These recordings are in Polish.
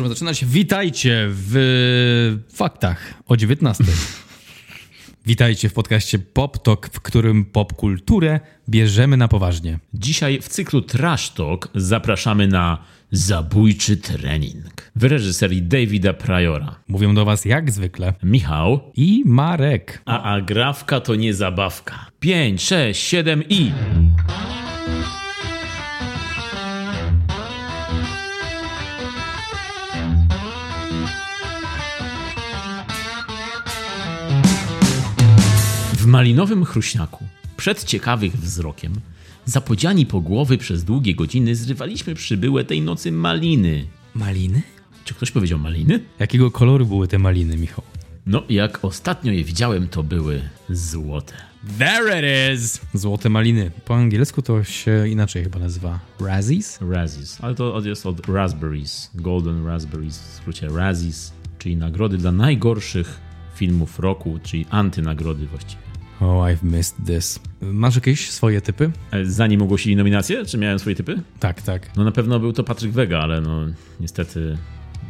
możemy zaczynać. Witajcie w faktach o 19. Witajcie w podcaście Pop Talk, w którym popkulturę bierzemy na poważnie. Dzisiaj w cyklu Trash Talk zapraszamy na Zabójczy Trening w reżyserii Davida Priora. Mówią do was jak zwykle Michał, i Marek. a agrawka to nie zabawka. 5, 6, 7 i... malinowym chruśniaku, przed ciekawych wzrokiem, zapodziani po głowy przez długie godziny, zrywaliśmy przybyłe tej nocy maliny. Maliny? Czy ktoś powiedział maliny? Jakiego koloru były te maliny, Michał? No, jak ostatnio je widziałem, to były złote. There it is! Złote maliny. Po angielsku to się inaczej chyba nazywa. Razzies? Razzies, ale to jest od raspberries, golden raspberries, w skrócie Razzies, czyli nagrody dla najgorszych filmów roku, czyli antynagrody właściwie. Oh, I've missed this. Masz jakieś swoje typy? Zanim ogłosili nominację, czy miałem swoje typy? Tak, tak. No na pewno był to Patryk Wega, ale no niestety,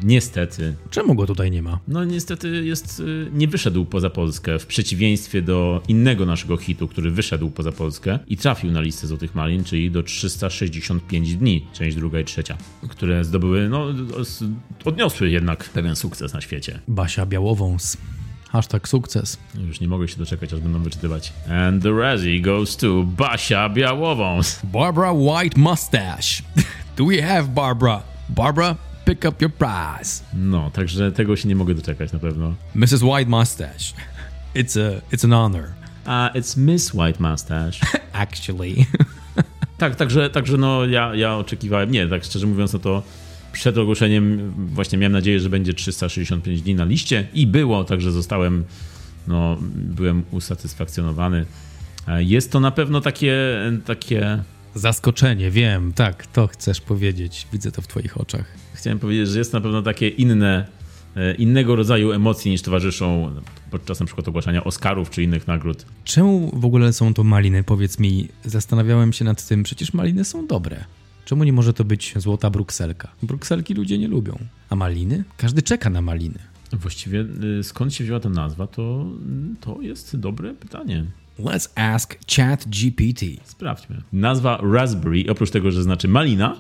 niestety, Czemu go tutaj nie ma? no niestety jest, y, nie wyszedł poza Polskę, w przeciwieństwie do innego naszego hitu, który wyszedł poza Polskę i trafił na listę Złotych Malin, czyli do 365 dni, część druga i trzecia, które zdobyły, no os- odniosły jednak pewien sukces na świecie. Basia Białowąs. Hashtag sukces. Już nie mogę się doczekać, aż będą wyczytywać. And the Razzie goes to Basia Białowąs. Barbara White Mustache. Do we have Barbara? Barbara, pick up your prize. No, także tego się nie mogę doczekać na pewno. Mrs. White Mustache. It's a it's an honor, A it's Miss White Mustache. actually. Tak, także, także no ja, ja oczekiwałem, nie, tak szczerze mówiąc, no to przed ogłoszeniem właśnie miałem nadzieję, że będzie 365 dni na liście i było, także zostałem, no byłem usatysfakcjonowany. Jest to na pewno takie, takie, Zaskoczenie, wiem, tak, to chcesz powiedzieć. Widzę to w twoich oczach. chciałem powiedzieć, że jest na pewno takie inne, e, innego rodzaju emocje niż towarzyszą podczas na przykład ogłaszania Oscarów czy innych nagród. Czemu w ogóle są to maliny? Powiedz mi, zastanawiałem się nad tym, przecież maliny są dobre. Czemu nie może to być złota brukselka? Brukselki ludzie nie lubią. A maliny? Każdy czeka na maliny. Właściwie y, skąd się wzięła ta nazwa, to, to jest dobre pytanie. Let's ask Chat GPT. Sprawdźmy. Nazwa raspberry, oprócz tego, że znaczy malina,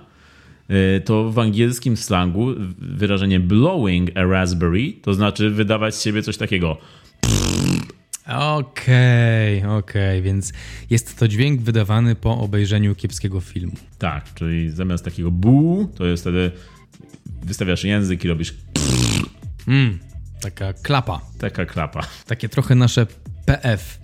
y, to w angielskim slangu wyrażenie blowing a raspberry to znaczy wydawać z siebie coś takiego. Okej, okej, więc jest to dźwięk wydawany po obejrzeniu kiepskiego filmu. Tak, czyli zamiast takiego bu, to jest wtedy wystawiasz język i robisz Mm, taka klapa. taka klapa. Takie trochę nasze PF.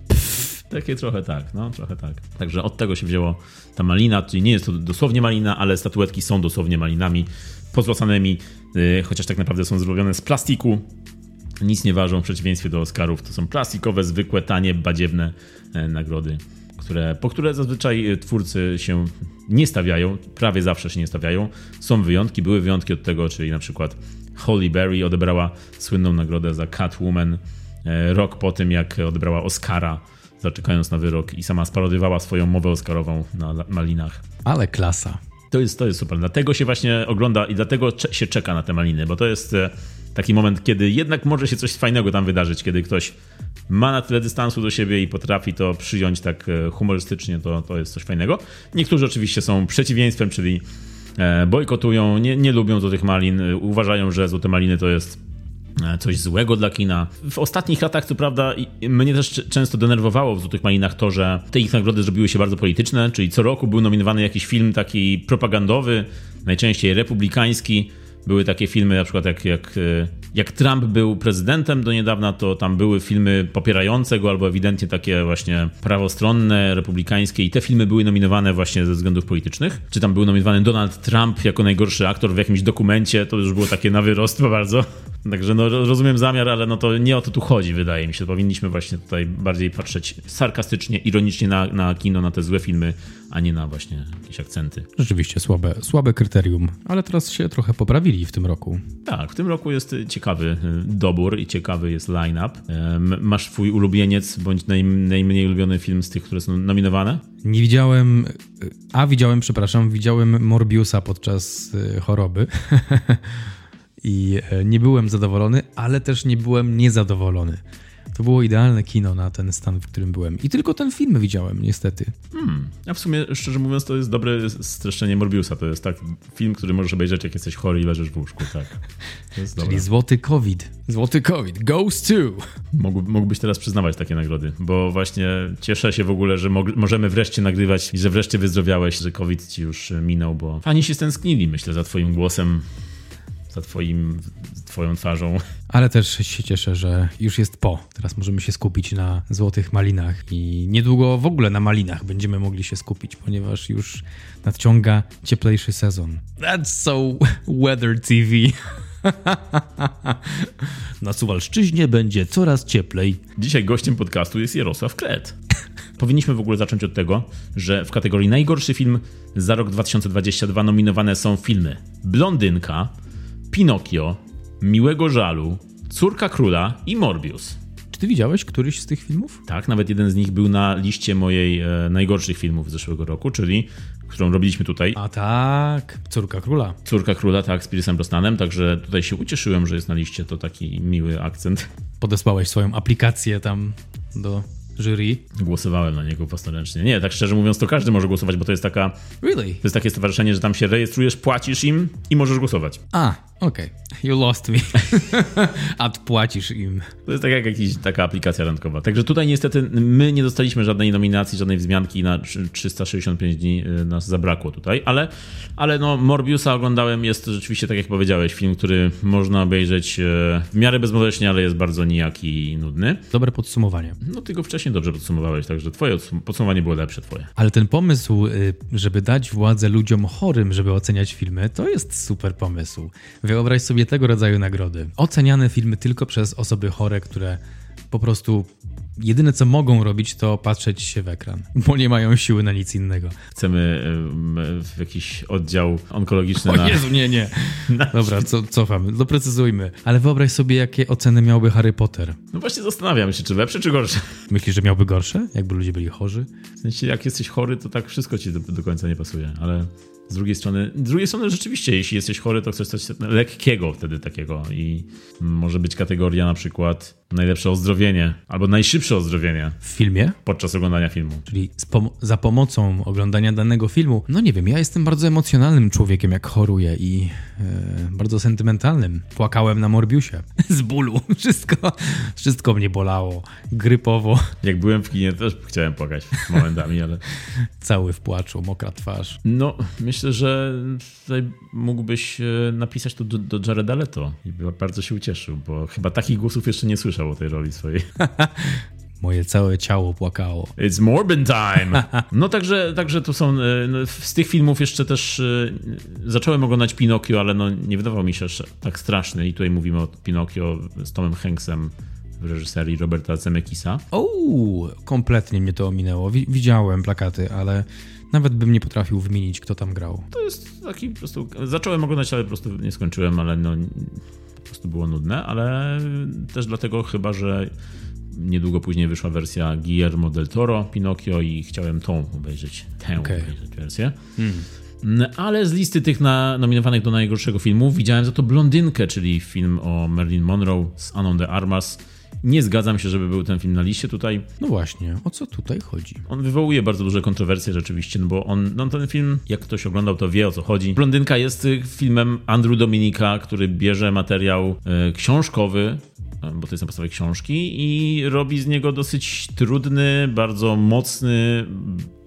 Takie trochę tak, no trochę tak. Także od tego się wzięło ta malina, czyli nie jest to dosłownie malina, ale statuetki są dosłownie malinami pozłacanymi, yy, chociaż tak naprawdę są zrobione z plastiku. Nic nie ważą w przeciwieństwie do Oscarów. To są plastikowe, zwykłe, tanie, badziewne e, nagrody, które, po które zazwyczaj e, twórcy się nie stawiają, prawie zawsze się nie stawiają. Są wyjątki, były wyjątki od tego, czyli na przykład Holly Berry odebrała słynną nagrodę za Catwoman e, rok po tym, jak odebrała Oscara zaczekając na wyrok i sama sparodiowała swoją mowę oscarową na malinach. Ale klasa. To jest, to jest super. Dlatego się właśnie ogląda i dlatego się czeka na te maliny, bo to jest taki moment, kiedy jednak może się coś fajnego tam wydarzyć, kiedy ktoś ma na tyle dystansu do siebie i potrafi to przyjąć tak e, humorystycznie, to, to jest coś fajnego. Niektórzy oczywiście są przeciwieństwem, czyli e, bojkotują, nie, nie lubią złotych malin, e, uważają, że złote maliny to jest coś złego dla kina. W ostatnich latach, co prawda, mnie też często denerwowało w Złotych Malinach to, że te ich nagrody zrobiły się bardzo polityczne, czyli co roku był nominowany jakiś film taki propagandowy, najczęściej republikański. Były takie filmy, na przykład jak, jak, e, jak Trump był prezydentem do niedawna, to tam były filmy popierające go albo ewidentnie takie właśnie prawostronne, republikańskie i te filmy były nominowane właśnie ze względów politycznych. Czy tam był nominowany Donald Trump jako najgorszy aktor w jakimś dokumencie, to już było takie na wyrost bardzo. Także no, ro- rozumiem zamiar, ale no to nie o to tu chodzi, wydaje mi się. Powinniśmy właśnie tutaj bardziej patrzeć sarkastycznie, ironicznie na, na kino, na te złe filmy, a nie na właśnie jakieś akcenty. Rzeczywiście słabe, słabe kryterium, ale teraz się trochę poprawili w tym roku. Tak, w tym roku jest ciekawy y, dobór i ciekawy jest line-up. Masz twój ulubieniec bądź naj, najmniej ulubiony film z tych, które są nominowane? Nie widziałem, a widziałem, przepraszam, widziałem Morbiusa podczas y, choroby. i e, nie byłem zadowolony, ale też nie byłem niezadowolony. To było idealne kino na ten stan, w którym byłem. I tylko ten film widziałem, niestety. Hmm. A w sumie, szczerze mówiąc, to jest dobre streszczenie Morbiusa. To jest tak film, który możesz obejrzeć, jak jesteś chory i leżysz w łóżku. Tak. Czyli dobre. złoty COVID. Złoty COVID. Goes to. Mógł, mógłbyś teraz przyznawać takie nagrody, bo właśnie cieszę się w ogóle, że możemy wreszcie nagrywać i że wreszcie wyzdrowiałeś, że COVID ci już minął, bo fani się stęsknili, myślę, za twoim głosem za twoim, twoją twarzą. Ale też się cieszę, że już jest po. Teraz możemy się skupić na złotych malinach i niedługo w ogóle na malinach będziemy mogli się skupić, ponieważ już nadciąga cieplejszy sezon. That's so weather TV. Na Suwalszczyźnie będzie coraz cieplej. Dzisiaj gościem podcastu jest Jarosław Kret. Powinniśmy w ogóle zacząć od tego, że w kategorii najgorszy film za rok 2022 nominowane są filmy Blondynka, Pinokio, Miłego Żalu, Córka Króla i Morbius. Czy ty widziałeś któryś z tych filmów? Tak, nawet jeden z nich był na liście mojej e, najgorszych filmów z zeszłego roku, czyli którą robiliśmy tutaj. A tak, Córka Króla. Córka Króla, tak, z Piersem Brosnanem, także tutaj się ucieszyłem, że jest na liście, to taki miły akcent. Podesłałeś swoją aplikację tam do jury. Głosowałem na niego własnoręcznie. Nie, tak szczerze mówiąc, to każdy może głosować, bo to jest taka. Really? To jest takie stowarzyszenie, że tam się rejestrujesz, płacisz im i możesz głosować. A, okej. Okay. You lost me. A płacisz im. To jest tak jak jakaś taka aplikacja randkowa. Także tutaj niestety my nie dostaliśmy żadnej nominacji, żadnej wzmianki na 365 dni y, nas zabrakło tutaj, ale, ale no Morbiusa oglądałem, jest rzeczywiście tak jak powiedziałeś, film, który można obejrzeć y, w miarę bezboleśnie, ale jest bardzo nijaki i nudny. Dobre podsumowanie. No ty go wcześniej dobrze podsumowałeś, także twoje podsumowanie było lepsze twoje. Ale ten pomysł, y, żeby dać władzę ludziom chorym, żeby oceniać filmy, to jest super pomysł. Wyobraź sobie tego rodzaju nagrody. Oceniane filmy tylko przez osoby chore, które po prostu jedyne co mogą robić, to patrzeć się w ekran, bo nie mają siły na nic innego. Chcemy w jakiś oddział onkologiczny. O na... Jezu, nie, nie. Dobra, co, cofam, doprecyzujmy. Ale wyobraź sobie, jakie oceny miałby Harry Potter. No właśnie zastanawiam się, czy lepsze, czy gorsze. Myślisz, że miałby gorsze? Jakby ludzie byli chorzy? W sensie, jak jesteś chory, to tak wszystko ci do, do końca nie pasuje, ale... Z drugiej strony, z drugiej strony rzeczywiście, jeśli jesteś chory, to chcesz coś lekkiego wtedy takiego i może być kategoria na przykład najlepsze ozdrowienie albo najszybsze ozdrowienie. W filmie? Podczas oglądania filmu. Czyli pom za pomocą oglądania danego filmu. No nie wiem, ja jestem bardzo emocjonalnym człowiekiem, jak choruję i yy, bardzo sentymentalnym. Płakałem na Morbiusie. Z bólu. Wszystko, wszystko mnie bolało. Grypowo. Jak byłem w kinie, też chciałem płakać momentami, ale... Cały w płaczu, mokra twarz. No, myślę, że tutaj mógłbyś e, napisać to do, do Jareda Leto i bardzo się ucieszył, bo chyba takich głosów jeszcze nie słyszał o tej roli swojej. Moje całe ciało płakało. It's Morbin time! No także, także tu są, e, no, z tych filmów jeszcze też e, zacząłem oglądać Pinokio, ale no nie wydawał mi się tak straszny i tutaj mówimy o Pinokio z Tomem Hanksem w reżyserii Roberta Zemeckisa. O, kompletnie mnie to ominęło. Widziałem plakaty, ale nawet bym nie potrafił wymienić, kto tam grał. To jest taki po prostu... Zacząłem oglądać, ale po prostu nie skończyłem, ale no po prostu było nudne, ale też dlatego chyba, że niedługo później wyszła wersja Guillermo del Toro, Pinocchio i chciałem tą obejrzeć, tę okay. obejrzeć wersję. Hmm. Ale z listy tych na, nominowanych do najgorszego filmu widziałem za to Blondynkę, czyli film o Marilyn Monroe z Anon de Armas nie zgadzam się, żeby był ten film na liście tutaj. No właśnie, o co tutaj chodzi? On wywołuje bardzo duże kontrowersje rzeczywiście, no bo on, no ten film, jak ktoś oglądał, to wie o co chodzi. Blondynka jest y, filmem Andrew Dominika, który bierze materiał e, książkowy, bo to jest na podstawie książki i robi z niego dosyć trudny, bardzo mocny,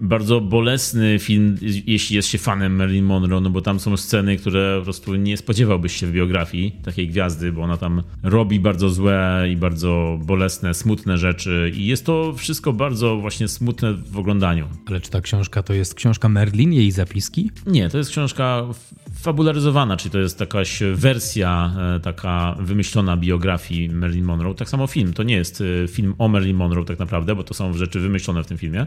bardzo bolesny film, jeśli jest się fanem Marilyn Monroe, no bo tam są sceny, które po prostu nie spodziewałbyś się w biografii takiej gwiazdy, bo ona tam robi bardzo złe i bardzo bolesne, smutne rzeczy i jest to wszystko bardzo właśnie smutne w oglądaniu. Ale czy ta książka to jest książka Merlin, jej zapiski? Nie, to jest książka fabularyzowana, czyli to jest jakaś wersja e, taka wymyślona biografii Marilyn Monroe. Tak samo film, to nie jest e, film o Marilyn Monroe tak naprawdę, bo to są rzeczy wymyślone w tym filmie,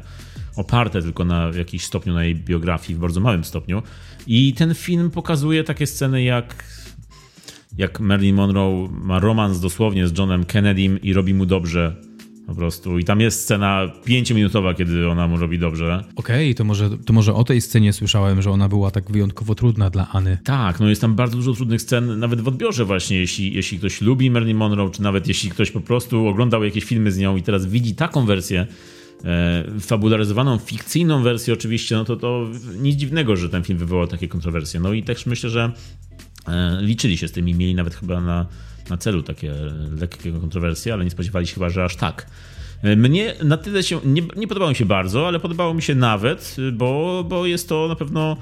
oparte tylko na jakimś stopniu na jej biografii, w bardzo małym stopniu. I ten film pokazuje takie sceny jak jak Marilyn Monroe ma romans dosłownie z Johnem Kennedym i robi mu dobrze Po prostu. I tam jest scena pięciominutowa, kiedy ona mu robi dobrze. Okej, okay, to, może, to może o tej scenie słyszałem, że ona była tak wyjątkowo trudna dla Any. Tak, no jest tam bardzo dużo trudnych scen, nawet w odbiorze właśnie, jeśli, jeśli ktoś lubi Marilyn Monroe, czy nawet jeśli ktoś po prostu oglądał jakieś filmy z nią i teraz widzi taką wersję, e, fabularyzowaną, fikcyjną wersję oczywiście, no to to nic dziwnego, że ten film wywołał takie kontrowersje. No i też myślę, że e, liczyli się z tym i mieli nawet chyba na na celu takie lekkie kontrowersje, ale nie spodziewali się chyba, że aż tak. Mnie na tyle się, nie, nie podobało mi się bardzo, ale podobało mi się nawet, bo, bo jest to na pewno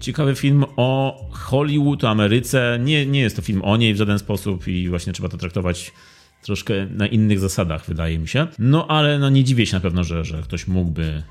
ciekawy film o Hollywood, o Ameryce. Nie, nie jest to film o niej w żaden sposób i właśnie trzeba to traktować troszkę na innych zasadach, wydaje mi się. No ale no, nie dziwię się na pewno, że, że ktoś mógłby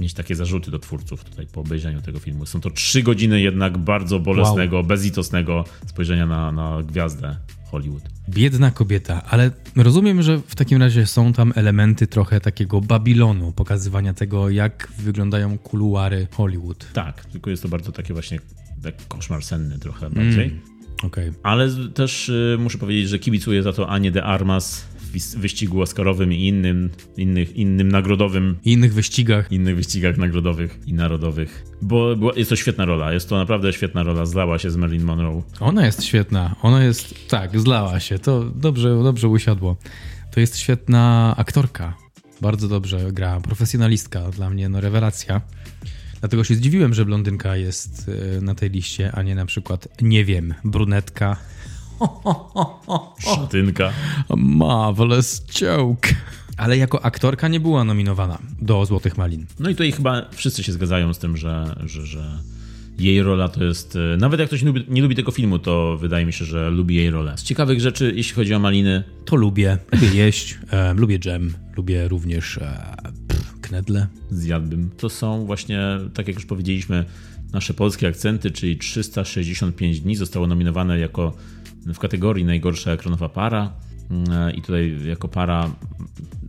mieć takie zarzuty do twórców tutaj po obejrzeniu tego filmu. Są to trzy godziny jednak bardzo bolesnego, wow. bezlitosnego spojrzenia na, na gwiazdę Hollywood. Biedna kobieta, ale rozumiem, że w takim razie są tam elementy trochę takiego Babilonu, pokazywania tego, jak wyglądają kuluary Hollywood. Tak, tylko jest to bardzo takie właśnie tak koszmar senny trochę bardziej. Mm, okay. Ale też y, muszę powiedzieć, że kibicuję za to Anie de Armas, wyścigu Oscarowym i innym, innych, innym nagrodowym. I innych wyścigach. Innych wyścigach nagrodowych i narodowych. Bo była, jest to świetna rola, jest to naprawdę świetna rola. Zlała się z Marilyn Monroe. Ona jest świetna, ona jest, tak, zlała się. To dobrze, dobrze usiadło. To jest świetna aktorka. Bardzo dobrze gra, profesjonalistka. Dla mnie no rewelacja. Dlatego się zdziwiłem, że blondynka jest e, na tej liście, a nie na przykład, nie wiem, brunetka Szatynka. Marvelous joke. Ale jako aktorka nie była nominowana do Złotych Malin. No i tutaj chyba wszyscy się zgadzają z tym, że, że, że jej rola to jest. E, nawet jak ktoś nie lubi, nie lubi, tego filmu, to wydaje mi się, że lubi jej rolę. Z ciekawych rzeczy, jeśli chodzi o maliny. To lubię. Lubię jeść, e, lubię dżem, lubię również e, pff, knedle. Zjadłbym. To są właśnie, tak jak już powiedzieliśmy, nasze polskie akcenty, czyli 365 dni zostało nominowane jako w kategorii najgorsza ekranowa para. Mm, I tutaj jako para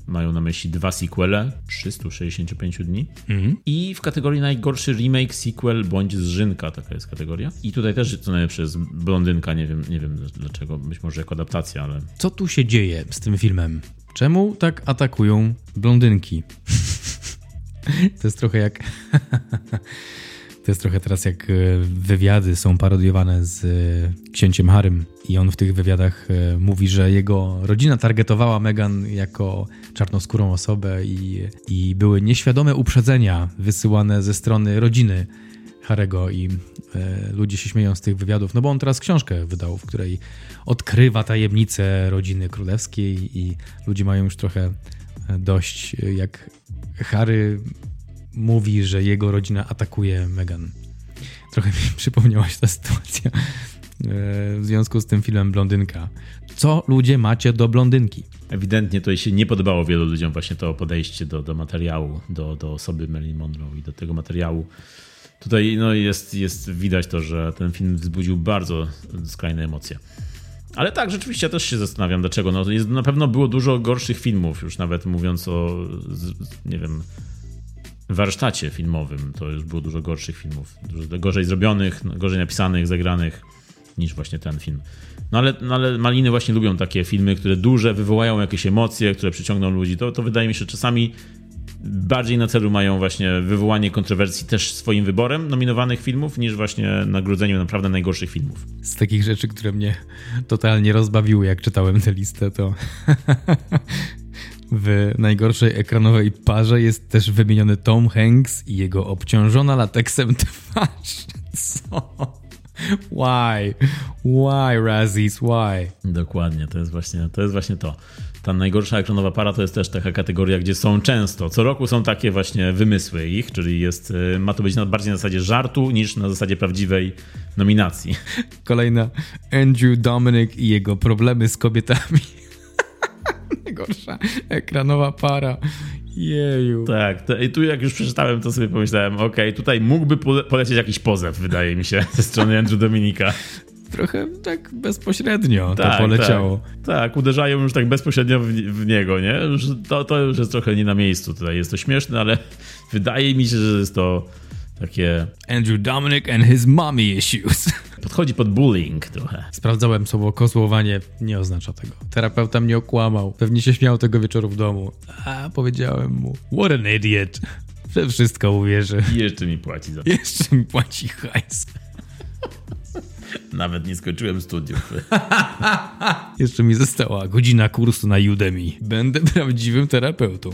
mają na myśli dwa sequele 365 dni. Mhm. I w kategorii najgorszy remake, sequel bądź zżynka, taka jest kategoria. I tutaj też co najlepsze jest blondynka, nie wiem, nie wiem dlaczego, być może jako adaptacja, ale. Co tu się dzieje z tym filmem? Czemu tak atakują blondynki? to jest trochę jak. To jest trochę teraz jak e, wywiady są parodiowane z e, księciem Harym i on w tych wywiadach e, mówi, że jego rodzina targetowała Megan jako czarnoskórą osobę i, i były nieświadome uprzedzenia wysyłane ze strony rodziny Harego i ludzie się śmieją z tych wywiadów, no bo on teraz książkę wydał, w której odkrywa tajemnice rodziny królewskiej i ludzie mają już trochę dość, jak Harry mówi, że jego rodzina atakuje Meghan. Trochę mi przypomniała się ta sytuacja e, w związku z tym filmem Blondynka. Co ludzie macie do blondynki? Ewidentnie to się nie podobało wielu ludziom właśnie to podejście do, do materiału, do, do osoby Marilyn Monroe i do tego materiału. Tutaj no, jest, jest widać to, że ten film wzbudził bardzo skrajne emocje. Ale tak, rzeczywiście ja też się zastanawiam, dlaczego. No, jest, na pewno było dużo gorszych filmów, już nawet mówiąc o, nie wiem, warsztacie filmowym to już było dużo gorszych filmów. Dużo gorzej zrobionych, gorzej napisanych, zagranych niż właśnie ten film. No ale, no ale Maliny właśnie lubią takie filmy, które duże, wywołają jakieś emocje, które przyciągną ludzi. To, to wydaje mi się, że czasami bardziej na celu mają właśnie wywołanie kontrowersji też swoim wyborem nominowanych filmów, niż właśnie nagrodzeniem naprawdę najgorszych filmów. Z takich rzeczy, które mnie totalnie rozbawiły, jak czytałem tę listę, to W najgorszej ekranowej parze jest też wymieniony Tom Hanks i jego obciążona lateksem twarz. Co? Why? Why, Razzies? Why? Dokładnie, to jest właśnie to. Jest właśnie to. Ta najgorsza ekranowa para to jest też taka kategoria, gdzie są często, co roku są takie właśnie wymysły ich, czyli jest, y, ma to być bardziej na zasadzie żartu niż na zasadzie prawdziwej nominacji. Kolejna Andrew Dominic i jego problemy z kobietami. Najgorsza ekranowa para. Jeju. Tak, to, i tu jak już przeczytałem, to sobie pomyślałem, okej, okay, tutaj mógłby polecieć jakiś pozew, wydaje mi się, ze strony Andrew Dominika. Trochę tak bezpośrednio tak, to poleciało. Tak, tak, uderzają już tak bezpośrednio w, w niego, nie? Już to, to już jest trochę nie na miejscu tutaj. Jest to śmieszne, ale wydaje mi się, że jest to takie... Andrew Dominic and his mommy issues. Podchodzi pod bullying trochę. Sprawdzałem słowo kozłowanie, nie oznacza tego. Terapeuta mnie okłamał, pewnie się śmiał tego wieczoru w domu. A, powiedziałem mu, what an idiot, że wszystko uwierzy. I jeszcze mi płaci za to. Jeszcze mi płaci hajs. Nawet nie skończyłem studiów. Jeszcze mi została godzina kursu na Udemy. Będę prawdziwym terapeutą.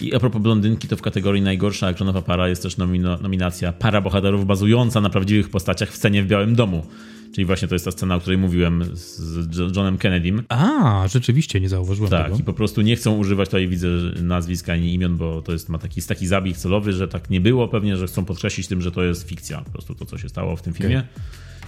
I a propos blondynki, to w kategorii najgorsza akcjonowa para jest też nomino, nominacja para bohaterów bazująca na prawdziwych postaciach w scenie w Białym Domu. Czyli właśnie to jest ta scena, o której mówiłem z Johnem Kennedym. A, rzeczywiście, nie zauważyłem Tak, tego. i po prostu nie chcą używać tutaj, widzę, nazwisk ani imion, bo to jest, ma taki, taki zabieg celowy, że tak nie było pewnie, że chcą podkreślić tym, że to jest fikcja, po prostu to, co się stało w tym filmie.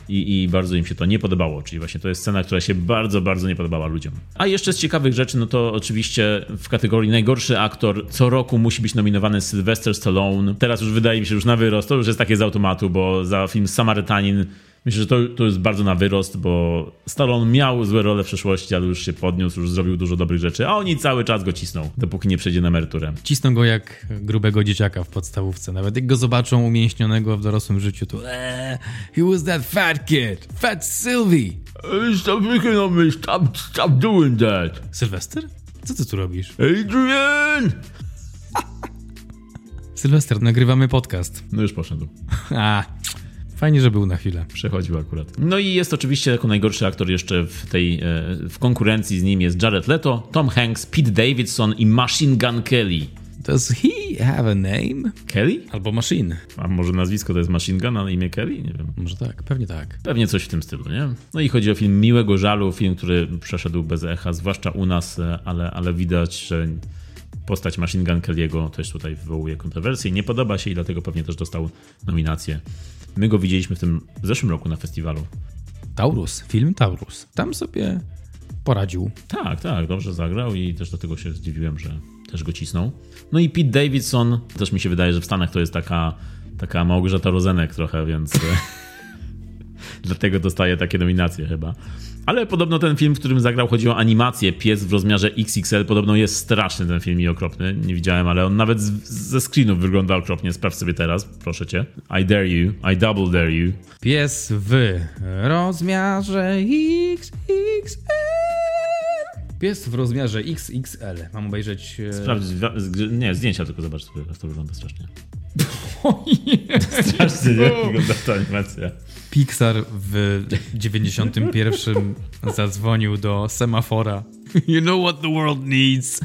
I, I bardzo im się to nie podobało, czyli właśnie to jest scena, która się bardzo, bardzo nie podobała ludziom. A jeszcze z ciekawych rzeczy, no to oczywiście w kategorii najgorszy aktor co roku musi być nominowany Sylvester Stallone. Teraz już wydaje mi się, już na wyrost, to już jest takie z automatu, bo za film Samarytanin Myślę, że to, to jest bardzo na wyrost, bo Stallone miał złe role w przeszłości, ale już się podniósł, już zrobił dużo dobrych rzeczy, a oni cały czas go cisną, dopóki nie przejdzie na emeryturę. Cisną go jak grubego dzieciaka w podstawówce. Nawet jak go zobaczą umięśnionego w dorosłym życiu, to eee, he was that fat kid, fat Sylvie. Stop looking at me, stop, stop doing that. Sylwester? Co ty tu robisz? Adrian! Sylwester, nagrywamy podcast. No już poszedł. A, fajnie, że był na chwilę. Przechodził akurat. No i jest oczywiście jako najgorszy aktor jeszcze w tej, e, w konkurencji z nim jest Jared Leto, Tom Hanks, Pete Davidson i Machine Gun Kelly. Does he have a name? Kelly? Albo machine. A może nazwisko to jest Machine Gun, a na imię Kelly? Nie wiem. Może tak, pewnie tak. Pewnie coś w tym stylu, nie? No i chodzi o film Miłego Żalu, film, który przeszedł bez echa, zwłaszcza u nas, e, ale, ale widać, że postać Machine Gun Kelly'ego też tutaj wywołuje kontrowersje. Nie podoba się i dlatego pewnie też dostał nominację. My go widzieliśmy w tym w zeszłym roku na festiwalu. Taurus, film Taurus. Tam sobie poradził. Tak, tak, dobrze zagrał i też do tego się zdziwiłem, że też go cisnął. No i Pete Davidson, też mi się wydaje, że w Stanach to jest taka, taka Małgorzata Rozenek trochę, więc dlatego dostaje takie nominacje chyba. Ale podobno ten film, w którym zagrał, chodzi o animację. Pies w rozmiarze XXL. Podobno jest straszny ten film i okropny. Nie widziałem, ale on nawet z, ze screenów wygląda okropnie. Sprawdź sobie teraz, proszę cię. I dare you. I double dare you. Pies w rozmiarze XXL. Pies w rozmiarze XXL. Mam obejrzeć. e, Sprawdź, nie, zdjęcia tylko zobacz sobie, jak to wygląda strasznie. O nie. Strasznie, nie? Wygląda ta animacja. Pixar w 91 zadzwonił do semafora. You know what the world needs.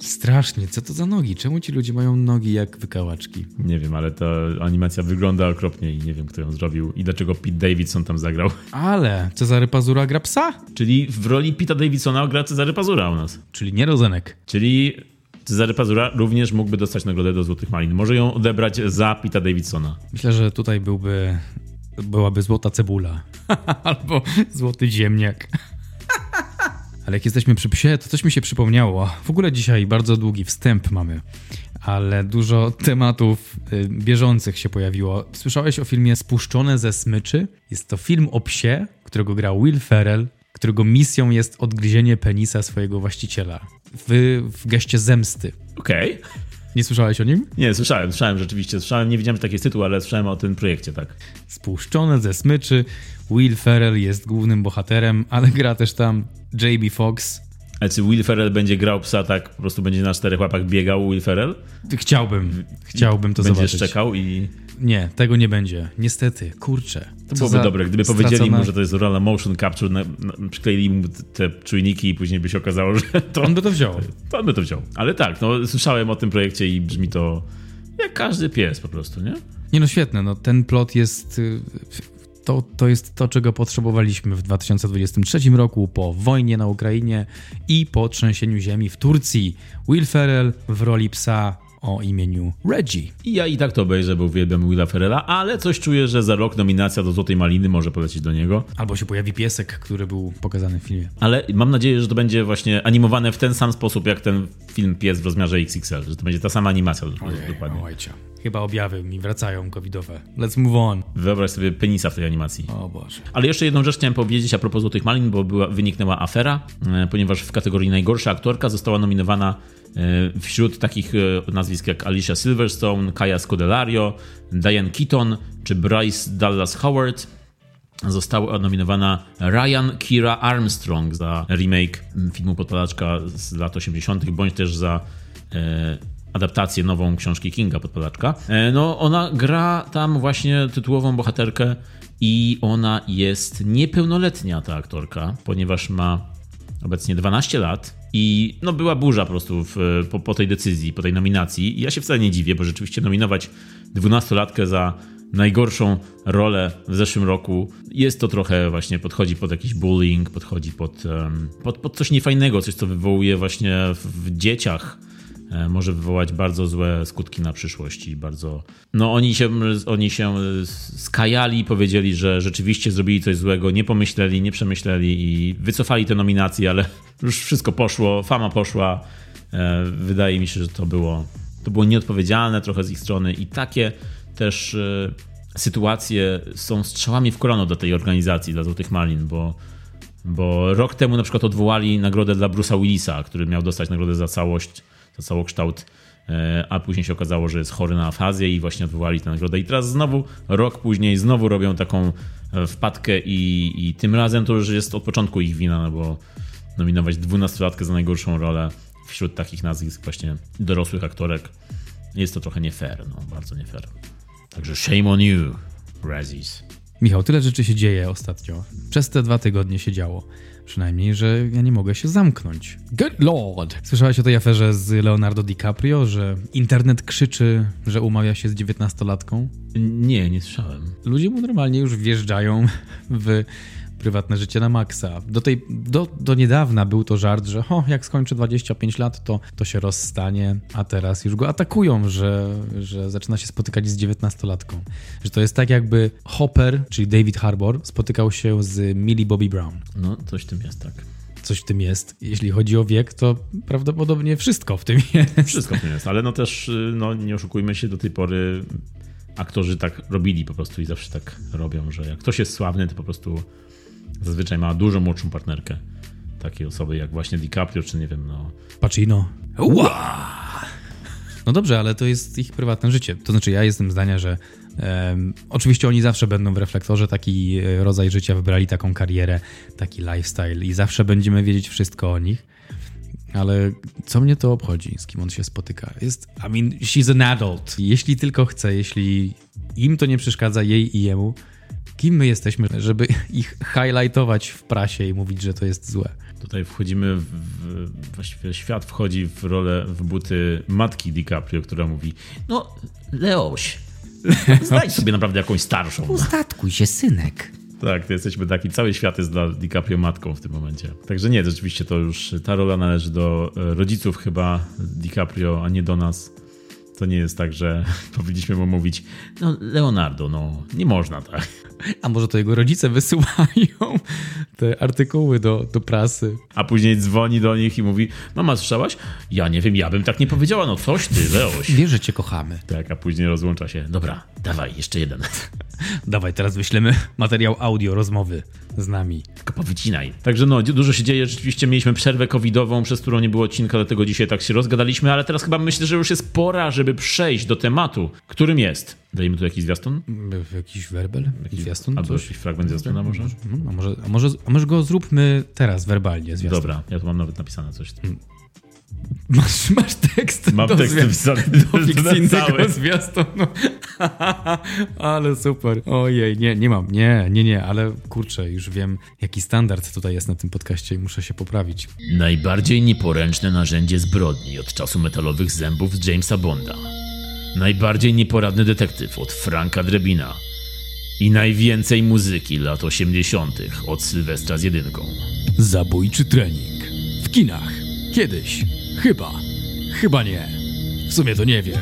Strasznie, co to za nogi? Czemu ci ludzie mają nogi jak wykałaczki? Nie wiem, ale ta animacja wygląda okropnie i nie wiem, kto ją zrobił i dlaczego Pete Davidson tam zagrał. Ale Cezary Pazura gra psa, Czyli w roli Pita Davidsona gra Cezary Pazura u nas. czyli nie Rozenek. Czyli Cezary Pazura również mógłby dostać nagrodę do Złotych Malin. Może ją odebrać za Pita Davidsona. Myślę, że tutaj byłby, byłaby złota cebula albo złoty ziemniak. Ale jak jesteśmy przy psie, to coś mi się przypomniało. W ogóle dzisiaj bardzo długi wstęp mamy, ale dużo tematów y, bieżących się pojawiło. Słyszałeś o filmie Spuszczone ze smyczy? Jest to film o psie, którego gra Will Ferrell, którego misją jest odgryzienie penisa swojego właściciela w, w geście zemsty. Okej. Nie słyszałeś o nim? Nie, słyszałem, słyszałem rzeczywiście. Słyszałem, nie wiedziałem, że taki jest tytuł, ale słyszałem o tym projekcie, tak. Spuszczone ze smyczy. Will Ferrell jest głównym bohaterem, ale gra też tam J.B. Fox. Ale czy Will Ferrell będzie grał psa tak, po prostu będzie na czterech łapach biegał Will Ferrell? Chciałbym, chciałbym to Będziesz zobaczyć. czekał i... Nie, tego nie będzie. Niestety, kurczę. To byłoby dobre, gdyby powiedzieli mu, że to jest rola motion capture, na, na, przykleili mu te czujniki i później by się okazało, że to On by to wziął. To on by to wziął. Ale tak, no słyszałem o tym projekcie i brzmi to jak każdy pies po prostu, nie? Nie no, świetne. No, ten plot jest... y, To, to jest to, czego potrzebowaliśmy w 2023 roku po wojnie na Ukrainie i po trzęsieniu ziemi w Turcji. Will Ferrell w roli psa o imieniu Reggie. I ja i tak to obejrzę, bo uwielbiam Willa Ferrella, ale coś czuję, że za rok nominacja do Złotej Maliny może polecieć do niego. Albo się pojawi piesek, który był pokazany w filmie. Ale mam nadzieję, że to będzie właśnie animowane w ten sam sposób, jak ten film Pies w rozmiarze XXL, że to będzie ta sama animacja dokładnie. Ojcia. Chyba objawy mi wracają covidowe. Let's move on. Wyobraź sobie penisa w tej animacji. O Boże. Ale jeszcze jedną rzecz chciałem powiedzieć a propos Złotych Malin, bo była, wyniknęła afera, e, ponieważ w kategorii najgorsza aktorka została nominowana Wśród takich nazwisk jak Alicia Silverstone, Kaya Scodelario, Diane Keaton czy Bryce Dallas Howard została nominowana Ryan Kira Armstrong za remake filmu Podpalaczka z lat 80., bądź też za e, adaptację nową książki Kinga Podpalaczka. E, no, ona gra tam właśnie tytułową bohaterkę i ona jest niepełnoletnia, ta aktorka, ponieważ ma obecnie 12 lat i no, była burza po prostu w, po, po tej decyzji, po tej nominacji. I ja się wcale nie dziwię, bo rzeczywiście nominować 12-latkę za najgorszą rolę w zeszłym roku. Jest to trochę właśnie, podchodzi pod jakiś bullying, podchodzi pod, pod, pod coś niefajnego, coś co wywołuje właśnie w dzieciach e, może wywołać bardzo złe skutki na przyszłość i bardzo... No oni się, oni się skajali i powiedzieli, że rzeczywiście zrobili coś złego, nie pomyśleli, nie przemyśleli i wycofali te nominacje, ale już wszystko poszło, fama poszła. E, wydaje mi się, że to było, to było nieodpowiedzialne trochę z ich strony i takie też e, sytuacje są strzałami w kolano dla tej organizacji, dla Złotych Malin, bo, bo rok temu na przykład odwołali nagrodę dla Bruce'a Willisa, który miał dostać nagrodę za całość, za całokształt e, a później się okazało, że jest chory na afazję i właśnie odwołali tę nagrodę. I teraz znowu, rok później, znowu robią taką e, wpadkę i, i tym razem to już jest od początku ich wina, no bo nominować dwunastolatkę za najgorszą rolę wśród takich nazwisk właśnie dorosłych aktorek jest to trochę nie fair, no bardzo nie fair. Także shame on you, Razzies. Michał, tyle rzeczy się dzieje ostatnio. Przez te dwa tygodnie się działo. Przynajmniej, że ja nie mogę się zamknąć. Good lord! Słyszałeś o tej aferze z Leonardo DiCaprio, że internet krzyczy, że umawia się z dziewiętnastolatką? Nie, nie słyszałem. Ludzie mu normalnie już wjeżdżają w prywatne życie na maksa. Do, tej, do, do niedawna był to żart, że ho, jak skończy 25 lat, to, to się rozstanie, a teraz już go atakują, że, że zaczyna się spotykać z 19-latką. Że to jest tak jakby Hopper, czyli David Harbour, spotykał się z Millie Bobby Brown. No, coś w tym jest, tak coś w tym jest. Jeśli chodzi o wiek, to prawdopodobnie wszystko w tym jest. Wszystko w tym jest, ale no też no, nie oszukujmy się, do tej pory aktorzy tak robili po prostu i zawsze tak robią, że jak ktoś jest sławny, to po prostu zazwyczaj ma dużo młodszą partnerkę. Takiej osoby jak właśnie DiCaprio, czy nie wiem, no... Pacino. Wow! No dobrze, ale to jest ich prywatne życie. To znaczy, ja jestem zdania, że um, oczywiście oni zawsze będą w reflektorze taki e, rodzaj życia, wybrali taką karierę, taki lifestyle i zawsze będziemy wiedzieć wszystko o nich. Ale co mnie to obchodzi, z kim on się spotyka? Jest, I mean, she's an adult. Jeśli tylko chce, jeśli im to nie przeszkadza, jej i jemu, kim my jesteśmy, żeby ich highlightować w prasie i mówić, że to jest złe. Tutaj wchodzimy w, właściwie świat wchodzi w rolę, w buty matki DiCaprio, która mówi, no Leoś, znajdź sobie naprawdę jakąś starszą. Ustatkuj się, synek. Tak, to jesteśmy taki, cały świat jest dla DiCaprio matką w tym momencie. Także nie, rzeczywiście to już, ta rola należy do e, rodziców chyba DiCaprio, a nie do nas. To nie jest tak, że powinniśmy mu mówić, no Leonardo, no nie można tak. A może to jego rodzice wysyłają te artykuły do, do prasy. A później dzwoni do nich i mówi, mama słyszałaś? Ja nie wiem, ja bym tak nie powiedziała, no coś ty, Leoś. Wiesz, że cię kochamy. Tak, a później rozłącza się, dobra, dawaj, jeszcze jeden. Dawaj, teraz wyślemy materiał audio rozmowy z nami. Tylko powycinaj. Także no, dużo się dzieje. Rzeczywiście mieliśmy przerwę covidową, przez którą nie było odcinka, dlatego dzisiaj tak się rozgadaliśmy, ale teraz chyba myślę, że już jest pora, żeby przejść do tematu, którym jest. Dajemy tu jakiś zwiastun? Jakiś werbel? Jakiś zwiastun? Albo jakiś fragment zwiastuna może? A może, a może? A może go zróbmy teraz werbalnie zwiastun? Dobra, ja tu mam nawet napisane coś. Masz, masz tekst Mam do tekst napisany do fikcyjnego zwiastunu. ale super. Ojej, nie, nie mam. Nie, nie, nie, ale kurczę, już wiem, jaki standard tutaj jest na tym podcaście i muszę się poprawić. Najbardziej nieporęczne narzędzie zbrodni od czasu metalowych zębów z Jamesa Bonda. Najbardziej nieporadny detektyw od Franka Drebina. I najwięcej muzyki lat 80. od Sylwestra z jedynką. Zabójczy trening. W kinach. Kiedyś. Chyba. Chyba nie. W sumie to nie wiem.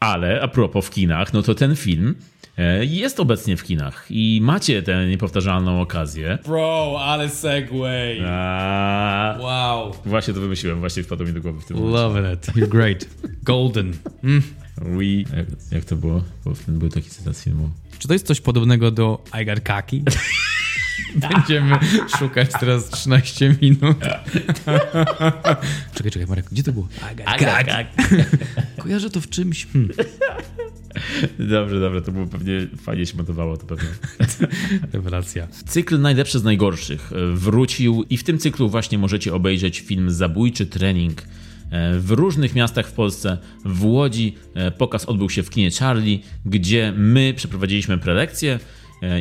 Ale a propos w kinach, no to ten film e, jest obecnie w kinach i macie tę niepowtarzalną okazję. Bro, ale segway. A... Wow. Właśnie to wymyśliłem, właśnie wpadło mi do głowy w tym momencie. Love it. You're great. Golden. Mm. We... Jak, jak, to było? Bo był taki cytat z filmu. Czy to jest coś podobnego do I got kaki? Będziemy szukać teraz 13 minut. czekaj, czekaj, Marek, gdzie to było? Agag. Kojarzę to w czymś. Hmm. Dobrze, dobrze, to było pewnie fajnie się montowało, to pewnie. Rewelacja. Cykl Najlepsze z Najgorszych e, wrócił i w tym cyklu właśnie możecie obejrzeć film Zabójczy Trening e, w różnych miastach w Polsce. W Łodzi e, pokaz odbył się w kinie Charlie, gdzie my przeprowadziliśmy prelekcję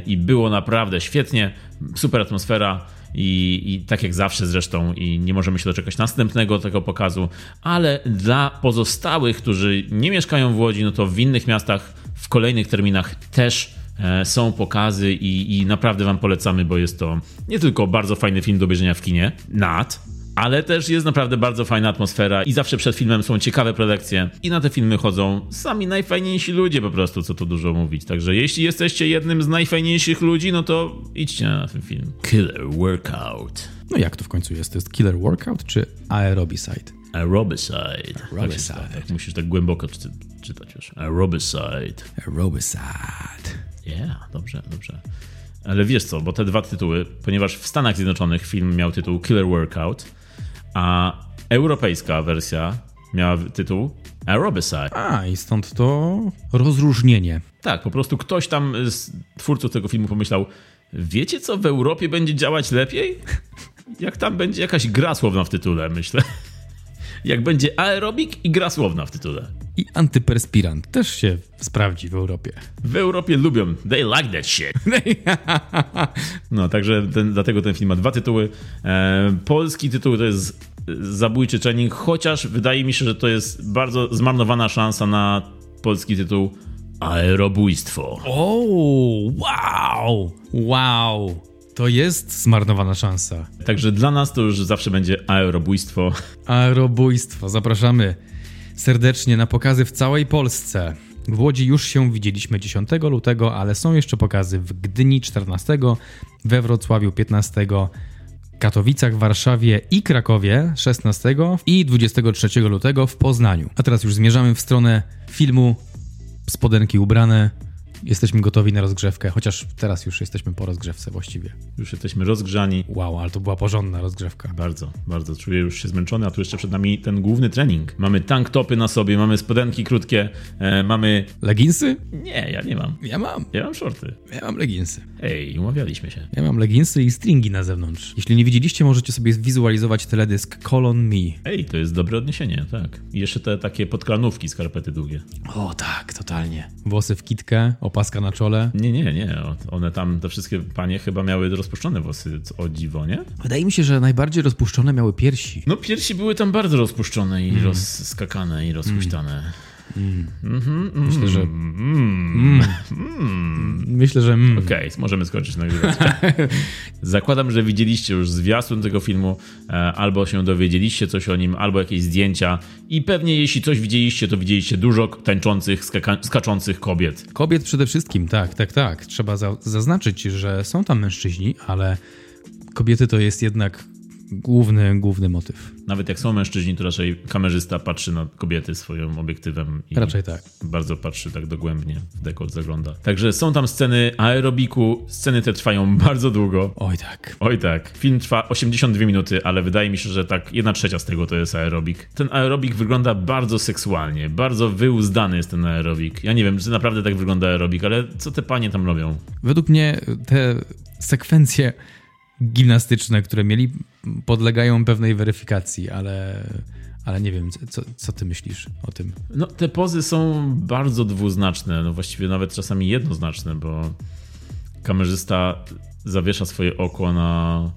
i było naprawdę świetnie, super atmosfera. I, I, tak jak zawsze zresztą, i nie możemy się doczekać następnego tego pokazu, ale dla pozostałych, którzy nie mieszkają w Łodzi, no to w innych miastach w kolejnych terminach też e, są pokazy i, i naprawdę Wam polecamy, bo jest to nie tylko bardzo fajny film do obejrzenia w kinie, nad, ale też jest naprawdę bardzo fajna atmosfera i zawsze przed filmem są ciekawe prelekcje i na te filmy chodzą sami najfajniejsi ludzie po prostu, co tu dużo mówić. Także jeśli jesteście jednym z najfajniejszych ludzi, no to idźcie na ten film. Killer Workout. No jak to w końcu jest? To jest Killer Workout czy Aerobicide? Aerobicide. Aerobicide. Tak, tak, musisz tak głęboko czy, czytać już. Aerobicide. Aerobicide. Yeah, dobrze, dobrze. Ale wiesz co, bo te dwa tytuły, ponieważ w Stanach Zjednoczonych film miał tytuł Killer Workout, a europejska wersja miała tytuł Aerobicide. A, i stąd to rozróżnienie. Tak, po prostu ktoś tam z twórców tego filmu pomyślał, wiecie co w Europie będzie działać lepiej? Jak tam będzie jakaś gra słowna w tytule, myślę. Jak będzie aerobik i gra słowna w tytule. I antyperspirant też się sprawdzi w Europie. W Europie lubią. They like that shit. No, także ten, dlatego ten film ma dwa tytuły. E, polski tytuł to jest Zabójczy trening, chociaż wydaje mi się, że to jest bardzo zmarnowana szansa na polski tytuł Aerobójstwo. O, wow! Wow! To jest zmarnowana szansa. Także dla nas to już zawsze będzie aerobójstwo. Aerobójstwo. Zapraszamy serdecznie na pokazy w całej Polsce. W Łodzi już się widzieliśmy 10 lutego, ale są jeszcze pokazy w Gdyni 14, we Wrocławiu 15, Katowicach, Warszawie i Krakowie 16 i 23 lutego w Poznaniu. A teraz już zmierzamy w stronę filmu Spodenki ubrane jesteśmy gotowi na rozgrzewkę, chociaż teraz już jesteśmy po rozgrzewce właściwie. Już jesteśmy rozgrzani. Wow, ale to była porządna rozgrzewka. Bardzo, bardzo. Czuję już się zmęczony, a tu jeszcze przed nami ten główny trening. Mamy tank topy na sobie, mamy spodenki krótkie, e, mamy... Leginsy? Nie, ja nie mam. Ja mam. Ja mam shorty. Ja mam leginsy. Ej, umawialiśmy się. Ja mam leginsy i stringi na zewnątrz. Jeśli nie widzieliście, możecie sobie wizualizować teledysk Call on Me. Ej, to jest dobre odniesienie, tak. I jeszcze te takie podklanówki, skarpety długie. O tak, totalnie. Włosy w kitkę, opaska na czole. Nie, nie, nie. One tam, te wszystkie panie chyba miały rozpuszczone włosy, o dziwo, nie? Wydaje mi się, że najbardziej rozpuszczone miały piersi. No piersi były tam bardzo rozpuszczone i mm. rozskakane i rozhuśtane. Mm. Mm-hmm, Myślę, że. Mm. Mm. Myślę, że. Mm. Okej, okay, możemy skończyć nagrywać. Zakładam, że widzieliście już zwiastun tego filmu, e, albo się dowiedzieliście coś o nim, albo jakieś zdjęcia. I pewnie, jeśli coś widzieliście, to widzieliście dużo tańczących, skaczących kobiet. Kobiet przede wszystkim, tak, tak, tak. Trzeba za- zaznaczyć, że są tam mężczyźni, ale kobiety to jest jednak główny, główny motyw. Nawet jak są mężczyźni, to raczej kamerzysta patrzy na kobiety swoim obiektywem. I raczej tak. Bardzo patrzy tak dogłębnie, w dekolt zagląda. Także są tam sceny aerobiku, sceny te trwają bardzo długo. Oj tak. Oj tak. Film trwa 82 minuty, ale wydaje mi się, że tak jedna trzecia z tego to jest aerobik. Ten aerobik wygląda bardzo seksualnie, bardzo wyuzdany jest ten aerobik. Ja nie wiem, czy naprawdę tak wygląda aerobik, ale co te panie tam robią? Według mnie te sekwencje gimnastyczne, które mieli, podlegają pewnej weryfikacji, ale, ale nie wiem, co, co ty myślisz o tym? No, te pozy są bardzo dwuznaczne, no właściwie nawet czasami jednoznaczne, bo kamerzysta zawiesza swoje oko na,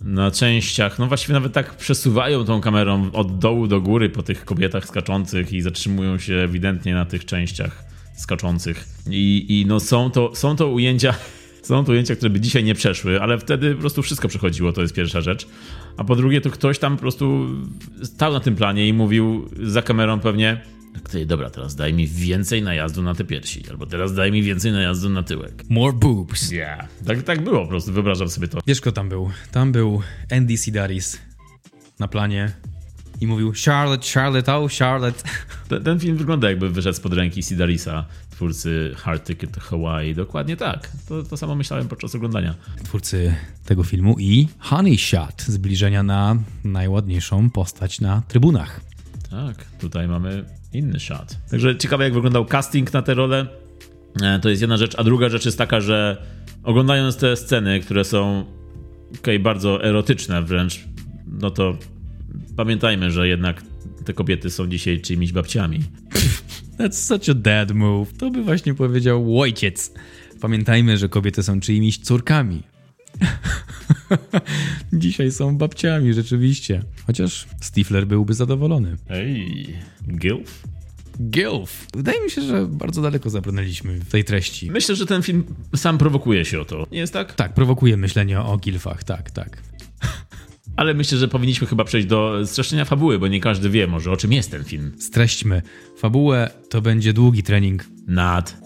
na częściach, no właściwie nawet tak przesuwają tą kamerą od dołu do góry po tych kobietach skaczących i zatrzymują się ewidentnie na tych częściach skaczących. I, i no są to, są to ujęcia są to ujęcia, które by dzisiaj nie przeszły, ale wtedy po prostu wszystko przechodziło, to jest pierwsza rzecz. A po drugie, to ktoś tam po prostu stał na tym planie i mówił za kamerą pewnie dobra, teraz daj mi więcej najazdu na te piersi, albo teraz daj mi więcej najazdu na tyłek. More boobs. Yeah. Tak, tak było po prostu, wyobrażam sobie to. Wiesz kto tam był? Tam był Andy Sidaris na planie i mówił Charlotte, Charlotte, oh Charlotte. Ten, ten film wygląda jakby wyszedł spod ręki Sidarisa twórcy Hard Ticket Hawaii. Dokładnie tak. To, to samo myślałem podczas oglądania. Twórcy tego filmu i Honey Shot, zbliżenia na najładniejszą postać na trybunach. Tak, tutaj mamy inny shot. Także ciekawe, jak wyglądał casting na tę rolę. E, to jest jedna rzecz. A druga rzecz jest taka, że oglądając te sceny, które są okay, bardzo erotyczne wręcz, no to pamiętajmy, że jednak te kobiety są dzisiaj czyimiś babciami. That's such a dad move. To by właśnie powiedział ojciec. Pamiętajmy, że kobiety są czyimiś córkami. Dzisiaj są babciami, rzeczywiście. Chociaż Stifler byłby zadowolony. Ej, Gilf? Gilf. Wydaje mi się, że bardzo daleko zabrnęliśmy w tej treści. Myślę, że ten film sam prowokuje się o to. Nie jest tak? Tak, prowokuje myślenie o Gilfach, tak, tak. Ale myślę, że powinniśmy chyba przejść do streszczenia fabuły, bo nie każdy wie może o czym jest ten film. Streśćmy. Fabułę to będzie długi trening. Nad.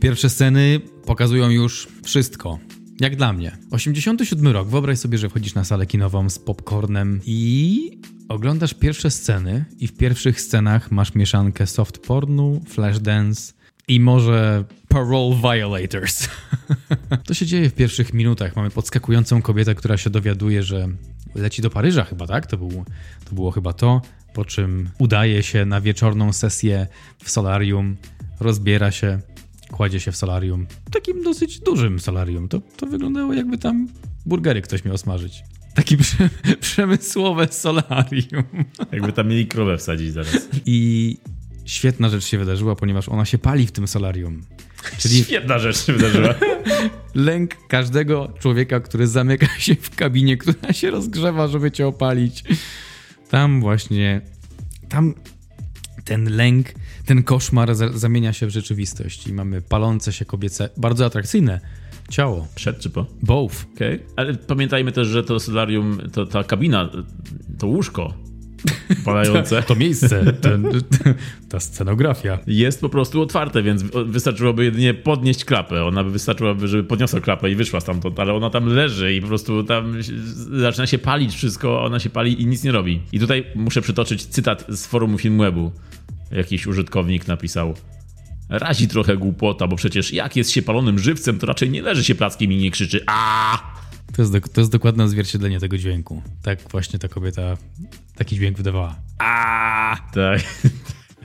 Pierwsze sceny pokazują już wszystko. Jak dla mnie. 87 rok. Wyobraź sobie, że wchodzisz na salę kinową z popcornem i oglądasz pierwsze sceny i w pierwszych scenach masz mieszankę soft pornu, flash dance i może parole violators. to się dzieje w pierwszych minutach. Mamy podskakującą kobietę, która się dowiaduje, że leci do Paryża chyba, tak? To, był, to było chyba to, po czym udaje się na wieczorną sesję w solarium, rozbiera się, kładzie się w solarium. Takim dosyć dużym solarium. To, to wyglądało jakby tam burgery ktoś miał smażyć. Takie prze, przemysłowe solarium. Jakby tam mieli krowę wsadzić zaraz. I świetna rzecz się wydarzyła, ponieważ ona się pali w tym solarium. Czyli świetna rzecz się wydarzyła. lęk każdego człowieka, który zamyka się w kabinie, która się rozgrzewa, żeby cię opalić. Tam właśnie, tam ten lęk, ten koszmar zamienia się w rzeczywistość i mamy palące się kobiece, bardzo atrakcyjne ciało. Przed czy po? Both. Okay. Ale pamiętajmy też, że to solarium, to, ta kabina, to łóżko palające. To, to miejsce, ten, ta scenografia. Jest po prostu otwarte, więc wystarczyłoby jedynie podnieść klapę. Ona by wystarczyłaby, żeby podniosła klapę i wyszła stamtąd, ale ona tam leży i po prostu tam zaczyna się palić wszystko, ona się pali i nic nie robi. I tutaj muszę przytoczyć cytat z forum Filmwebu. Jakiś użytkownik napisał Razi trochę głupota, bo przecież jak jest się palonym żywcem, to raczej nie leży się plackiem i nie krzyczy a to jest, do, to jest dokładne odzwierciedlenie tego dźwięku. Tak właśnie ta kobieta taki dźwięk wydawała. A, tak.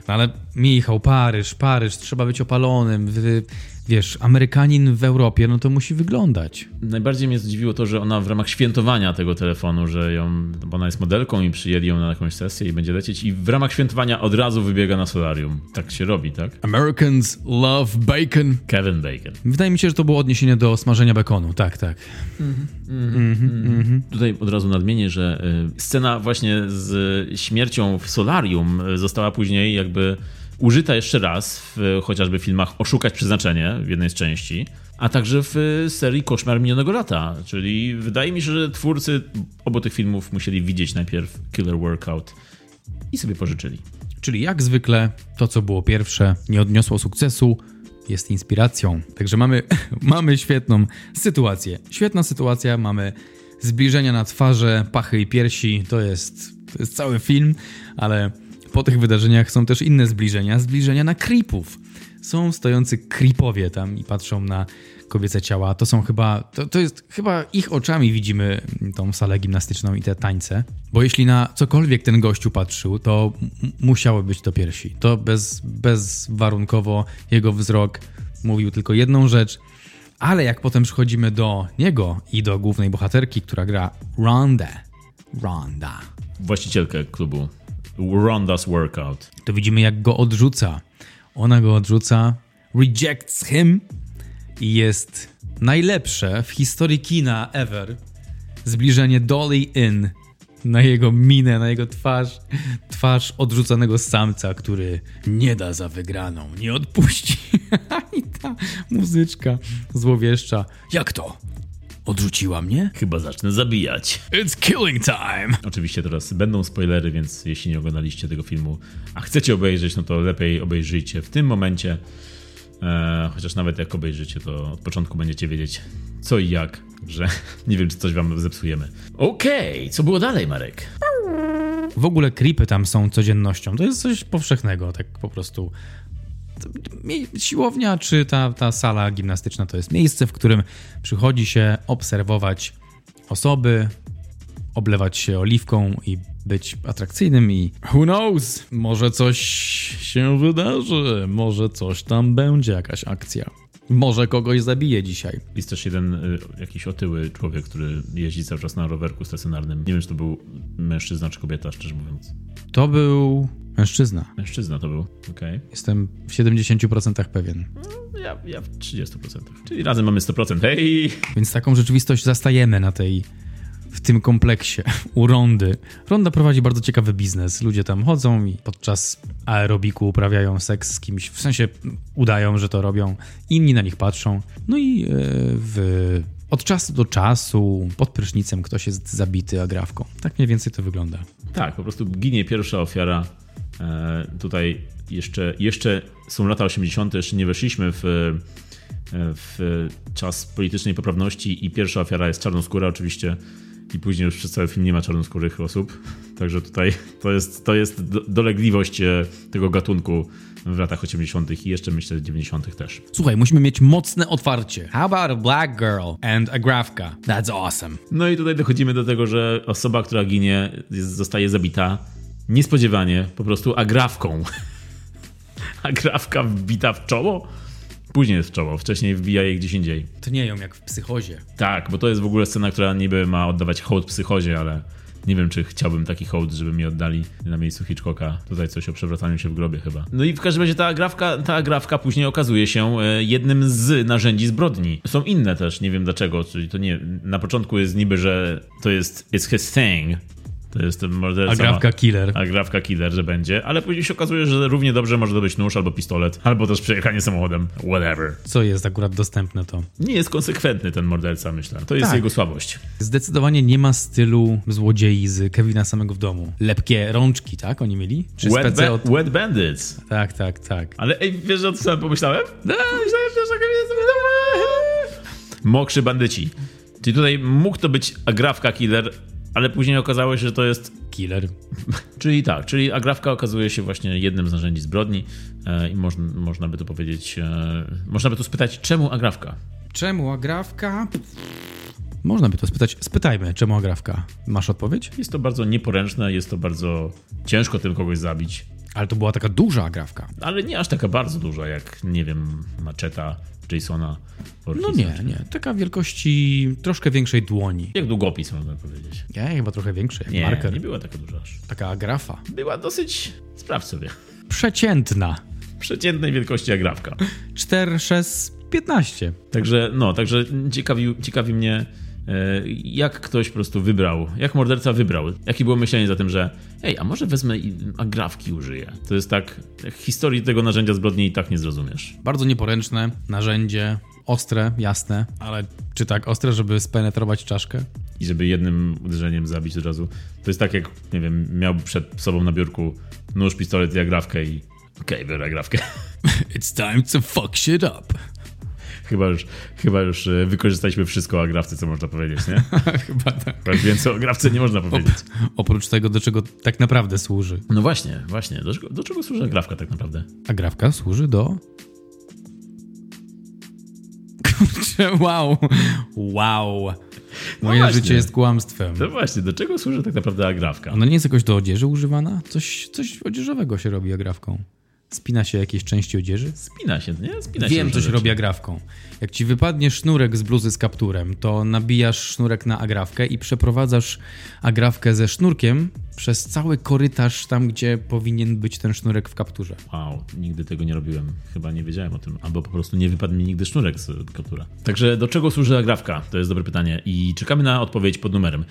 No ale Michał, Paryż, Paryż, trzeba być opalonym. Wy, wiesz, Amerykanin w Europie, no to musi wyglądać. Najbardziej mnie zdziwiło to, że ona w ramach świętowania tego telefonu, że ją, bo ona jest modelką i przyjęli ją na jakąś sesję i będzie lecieć i w ramach świętowania od razu wybiega na solarium. Tak się robi, tak? Americans love bacon. Kevin Bacon. Wydaje mi się, że to było odniesienie do smażenia bekonu, tak, tak. -hmm. Tutaj od razu nadmienię, że y, scena właśnie z śmiercią w solarium y, została później jakby użyta jeszcze raz w chociażby filmach Oszukać Przeznaczenie w jednej z części, a także w serii Koszmar Minionego Lata. Czyli wydaje mi się, że twórcy obu tych filmów musieli widzieć najpierw Killer Workout i sobie pożyczyli. Czyli jak zwykle to, co było pierwsze, nie odniosło sukcesu, jest inspiracją. Także mamy, mamy świetną sytuację. Świetna sytuacja, mamy zbliżenia na twarze, pachy i piersi. To jest, to jest cały film, ale po tych wydarzeniach są też inne zbliżenia, zbliżenia na creepów. Są stojący creepowie tam i patrzą na kobiece ciała. To są chyba, to, to jest chyba ich oczami widzimy tą salę gimnastyczną i te tańce. Bo jeśli na cokolwiek ten gościu patrzył, to musiały być to piersi. To bez, bezwarunkowo jego wzrok mówił tylko jedną rzecz, ale jak potem przychodzimy do niego i do głównej bohaterki, która gra Ronda, Ronda. Właścicielkę klubu Ronda's Workout. To widzimy, jak go odrzuca. Ona go odrzuca, rejects him i jest najlepsze w historii kina ever zbliżenie Dolly In na jego minę, na jego twarz, twarz odrzuconego samca, który nie da za wygraną, nie odpuści. I ta muzyczka złowieszcza. Jak to? Odrzuciła mnie? Chyba zacznę zabijać. It's killing time! Oczywiście teraz będą spoilery, więc jeśli nie oglądaliście tego filmu, a chcecie obejrzeć, no to lepiej obejrzyjcie w tym momencie. E, chociaż nawet jak obejrzycie, to od początku będziecie wiedzieć co i jak, że nie wiem, czy coś wam zepsujemy. Okej, okay, co było dalej, Marek? W ogóle creepy tam są codziennością. To jest coś powszechnego, tak po prostu siłownia czy ta, ta sala gimnastyczna to jest miejsce, w którym przychodzi się obserwować osoby, oblewać się oliwką i być atrakcyjnym i who knows, może coś się wydarzy, może coś tam będzie, jakaś akcja. Może kogoś zabije dzisiaj. Jest też jeden y, jakiś otyły człowiek, który jeździ cały czas na rowerku stacjonarnym. Nie wiem, czy to był mężczyzna czy kobieta, szczerze mówiąc. To był mężczyzna. Mężczyzna to był, okej. Okay. Jestem w 70% pewien. No, ja, ja w 30%. Czyli razem mamy 100%. Hej! Więc taką rzeczywistość zastajemy na tej w tym kompleksie u Rondy. Ronda prowadzi bardzo ciekawy biznes. Ludzie tam chodzą i podczas aerobiku uprawiają seks z kimś, w sensie udają, że to robią, inni na nich patrzą. No i e, w od czasu do czasu pod prysznicem ktoś jest zabity agrafką. Tak mniej więcej to wygląda. Tak, po prostu ginie pierwsza ofiara. E, tutaj jeszcze, jeszcze są lata 80., jeszcze nie weszliśmy w, e, w czas politycznej poprawności i pierwsza ofiara jest czarnoskóra oczywiście i później już przez cały film nie ma czarnoskórych osób. Także tutaj to jest, to jest dolegliwość e, tego gatunku w latach 80. i jeszcze myślę 90. też. Słuchaj, musimy mieć mocne otwarcie. How about a black girl and a grafka? That's awesome. No i tutaj dochodzimy do tego, że osoba, która ginie, zostaje zabita niespodziewanie po prostu agrafką. Agrafka wbita w czoło? Później jest w czoło, wcześniej wbija jej gdzieś indziej. Tnieją jak w psychozie. Tak, bo to jest w ogóle scena, która niby ma oddawać hołd psychozie, ale nie wiem, czy chciałbym taki hołd, żeby mi oddali na miejscu Hitchcocka. Tutaj coś o przewracaniu się w grobie chyba. No i w każdym razie ta agrafka, ta agrafka później okazuje się e, jednym z narzędzi zbrodni. Są inne też, nie wiem dlaczego, czyli to nie... Na początku jest niby, że to jest it's his thing, to jest morderca. Agrafka killer. Agrafka killer, że będzie, ale później się okazuje, że równie dobrze może to być nóż albo pistolet, albo też przejechanie samochodem, whatever. Co jest akurat dostępne to? Nie jest konsekwentny ten morderca, myślę. To jest tak. jego słabość. Zdecydowanie nie ma stylu złodziei z Kevina samego w domu. Lepkie rączki, tak? Oni mieli? Czy wet, ba od... wet Bandits. Tak, tak, tak. Ale ej, wiesz, o co pomyślałem? No. Pomyślałem też o Kevinie samym w domu. Mokrzy bandyci. Czyli tutaj mógł to być agrafka killer, ale później okazało się, że to jest killer. czyli tak, czyli agrafka okazuje się właśnie jednym z narzędzi zbrodni e, i można, można by tu powiedzieć, e, można by tu spytać, czemu agrafka? Czemu agrafka? Można by to spytać. Spytajmy, czemu agrafka? Masz odpowiedź? Jest to bardzo nieporęczne, jest to bardzo ciężko tym kogoś zabić. Ale to była taka duża agrafka. Ale nie aż taka bardzo duża, jak nie wiem, maczeta Jasona No nie, nie. Taka wielkości troszkę większej dłoni. Jak długopis, można powiedzieć. Ja chyba trochę większy, jak nie, marker. nie była taka duża aż. Taka agrafa. Była dosyć, sprawdź sobie. Przeciętna. Przeciętnej wielkości agrafka. 4, 6, 15. Także, no, także ciekawi, ciekawi mnie jak ktoś po prostu wybrał, jak morderca wybrał, jakie było myślenie za tym, że ej, a może wezmę i agrafki użyję. To jest tak, historii tego narzędzia zbrodni i tak nie zrozumiesz. Bardzo nieporęczne narzędzie, ostre, jasne, ale czy tak ostre, żeby spenetrować czaszkę? I żeby jednym uderzeniem zabić od razu. To jest tak jak, nie wiem, miałby przed sobą na biurku nóż, pistolet i agrafkę i okej, okay, biorę agrafkę. It's time to fuck shit up chyba już, chyba już e, wykorzystaliśmy wszystko o agrafce, co można powiedzieć, nie? chyba tak. Więc o agrafce nie można powiedzieć. oprócz tego, do czego tak naprawdę służy. No właśnie, właśnie. Do, do czego służy agrafka tak naprawdę? Agrafka służy do... Kurczę, wow. Wow. No Moje no życie jest kłamstwem. No właśnie, do czego służy tak naprawdę agrafka? Ona nie jest jakoś do odzieży używana? Coś, coś odzieżowego się robi agrafką. Spina się jakieś części odzieży? Spina się, nie? Spina Wiem, coś robi agrafką. Jak ci wypadnie sznurek z bluzy z kapturem, to nabijasz sznurek na agrafkę i przeprowadzasz agrafkę ze sznurkiem przez cały korytarz tam, gdzie powinien być ten sznurek w kapturze. Wow, nigdy tego nie robiłem. Chyba nie wiedziałem o tym. Albo po prostu nie wypadł mi nigdy sznurek z kaptura. Także do czego służy agrafka? To jest dobre pytanie. I czekamy na odpowiedź pod numerem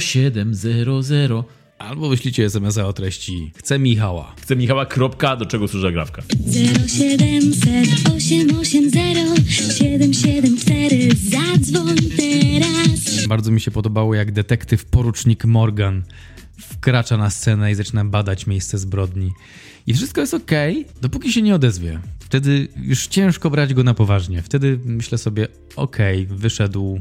0700 Albo wyślijcie SMS-a o treści Chcę Michała. Chcę Michała, kropka, do czego służy grafka. 0700 880 774 Zadzwoń teraz. Bardzo mi się podobało, jak detektyw porucznik Morgan wkracza na scenę i zaczyna badać miejsce zbrodni. I wszystko jest ok, dopóki się nie odezwie. Wtedy już ciężko brać go na poważnie. Wtedy myślę sobie, ok, wyszedł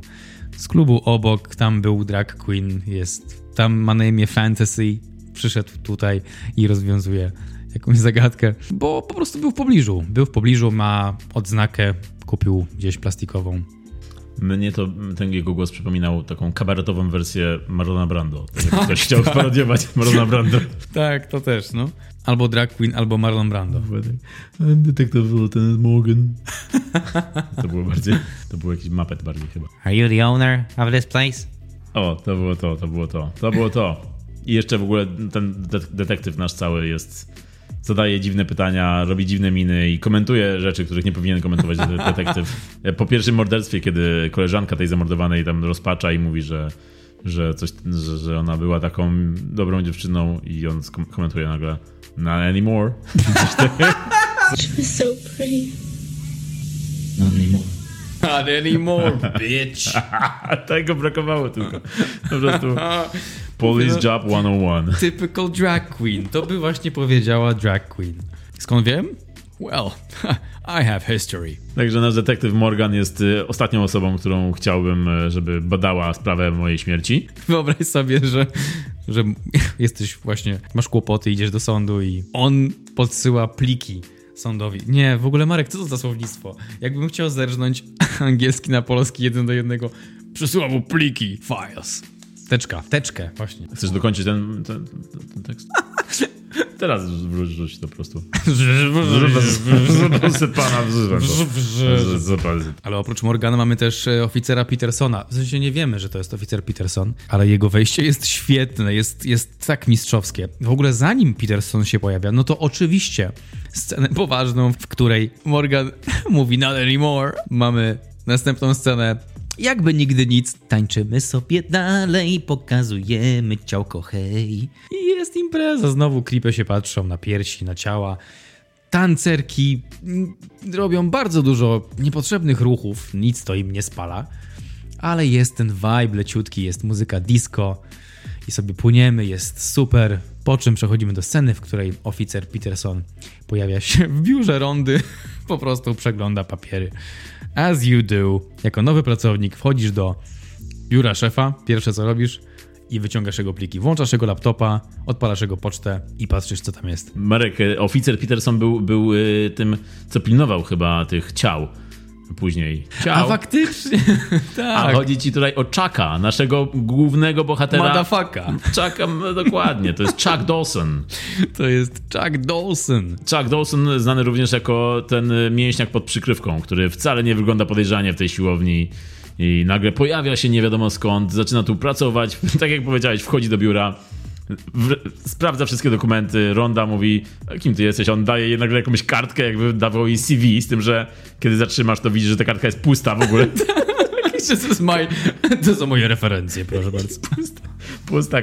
z klubu obok, tam był drag queen, jest tam ma na imię Fantasy, przyszedł tutaj i rozwiązuje jakąś zagadkę, bo po prostu był w pobliżu. Był w pobliżu, ma odznakę, kupił gdzieś plastikową. Mnie to ten jego głos przypominał taką kabaretową wersję Marlona Brando. Jakby Ktoś chciał parodiować Marlona Brando. Tak, to też, no. Albo drag queen, albo Marlon Brando. Detektyw Lieutenant Morgan. To było bardziej, to był jakiś mapet bardziej chyba. Are you the owner of this place? O, to było to, to było to, to było to. I jeszcze w ogóle ten de detektyw nasz cały jest, zadaje dziwne pytania, robi dziwne miny i komentuje rzeczy, których nie powinien komentować de detektyw. Po pierwszym morderstwie, kiedy koleżanka tej zamordowanej tam rozpacza i mówi, że, że, coś, że, że ona była taką dobrą dziewczyną i on komentuje nagle not anymore. She was so pretty. Not anymore, bitch. A tego brakowało tylko. Po prostu police job 101. Typical drag queen. To by właśnie powiedziała drag queen. Skąd wiem? Well, I have history. Także nasz detektyw Morgan jest y, ostatnią osobą, którą chciałbym, y, żeby badała sprawę mojej śmierci. Wyobraź sobie, że, że jesteś właśnie, masz kłopoty, idziesz do sądu i on podsyła pliki sądowi. Nie, w ogóle Marek, co to za słownictwo? Jakbym chciał zerżnąć angielski na polski jeden do jednego, przesyła mu pliki, files. Teczka, teczkę, właśnie. Chcesz dokończyć ten, ten, ten, ten tekst? Teraz wrzuć, wrzuć to po prostu. Zasypana Ale oprócz Morgana mamy też e, oficera Petersona. W sensie nie wiemy, że to jest oficer Peterson, ale jego wejście jest świetne, jest, jest tak mistrzowskie. W ogóle zanim Peterson się pojawia, no to oczywiście scenę poważną, w której Morgan mówi not anymore. Mamy następną scenę jakby nigdy nic, tańczymy sobie dalej, pokazujemy ciałko, hej. I jest impreza, znowu klipy się patrzą na piersi, na ciała. Tancerki mm, robią bardzo dużo niepotrzebnych ruchów, nic to im nie spala, ale jest ten vibe leciutki, jest muzyka disco i sobie płyniemy, jest super. Po czym przechodzimy do sceny, w której oficer Peterson pojawia się w biurze rondy, po prostu przegląda papiery. As you do, jako nowy pracownik wchodzisz do biura szefa, pierwsze co robisz i wyciągasz jego pliki. Włączasz jego laptopa, odpalasz jego pocztę i patrzysz co tam jest. Marek, e, oficer Peterson był, był y, tym, co pilnował chyba tych ciał później. Ciał. A faktycznie, A tak. chodzi ci tutaj o Chucka, naszego głównego bohatera. Madafaka. Chucka, dokładnie, to jest Chuck Dawson. To jest Chuck Dawson. Chuck Dawson znany również jako ten mięśniak pod przykrywką, który wcale nie wygląda podejrzanie w tej siłowni i nagle pojawia się nie wiadomo skąd, zaczyna tu pracować, tak jak powiedziałeś, wchodzi do biura, w, sprawdza wszystkie dokumenty, Ronda mówi, "A kim ty jesteś? On daje jej nagle jakąś kartkę, jakby dawał jej CV, z tym, że kiedy zatrzymasz, to widzisz, że ta kartka jest pusta w ogóle. My, to są moje referencje, proszę bardzo. Pusta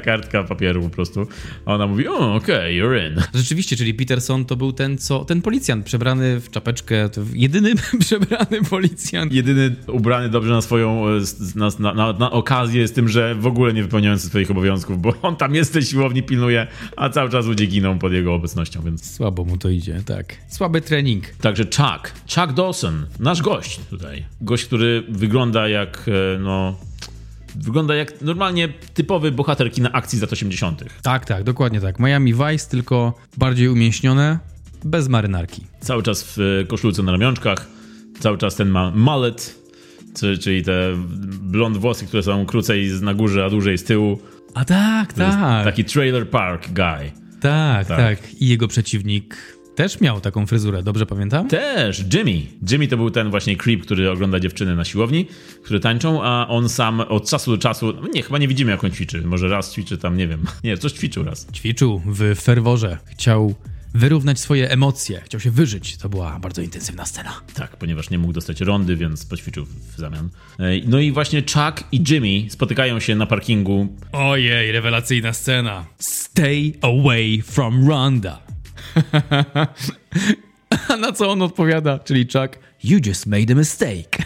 kartka papieru po prostu. A ona mówi, o, okej, you're in. Rzeczywiście, czyli Peterson to był ten, co, ten policjant przebrany w czapeczkę, to jedyny przebrany policjant. Jedyny ubrany dobrze na swoją e, na, na, na, na okazję z tym, że w ogóle nie wypełniający swoich obowiązków, bo on tam jest w tej siłowni, pilnuje, a cały czas ludzie giną pod jego obecnością, więc... Słabo mu to idzie, tak. Słaby trening. Także Chuck, Chuck Dawson, nasz gość tutaj. Gość, który wygląda jak, e, no... Wygląda jak normalnie typowy bohater kina akcji z lat 80. Tak, tak, dokładnie tak. Miami Vice, tylko bardziej umięśnione, bez marynarki. Cały czas w e, koszulce na ramionczkach, cały czas ten ma mullet, czy- czyli te blond włosy, które są krócej z- na górze, a dłużej z tyłu. A tak, To tak, Taki trailer park guy. tak, tak. tak. I jego przeciwnik też miał taką fryzurę, dobrze pamiętam? Też Jimmy. Jimmy to był ten właśnie creep, który ogląda dziewczyny na siłowni, które tańczą, a on sam od czasu do czasu, no nie, chyba nie widzimy jak on ćwiczy. Może raz ćwiczy tam, nie wiem. Nie, coś ćwiczył raz. Ćwiczył w ferworze, chciał wyrównać swoje emocje, chciał się wyżyć. To była bardzo intensywna scena. Tak, ponieważ nie mógł dostać rondy, więc poćwiczył w zamian. No i właśnie Chuck i Jimmy spotykają się na parkingu. Ojej, rewelacyjna scena. Stay away from Ronda. Na co on odpowiada? Czyli Chuck, you just made a mistake.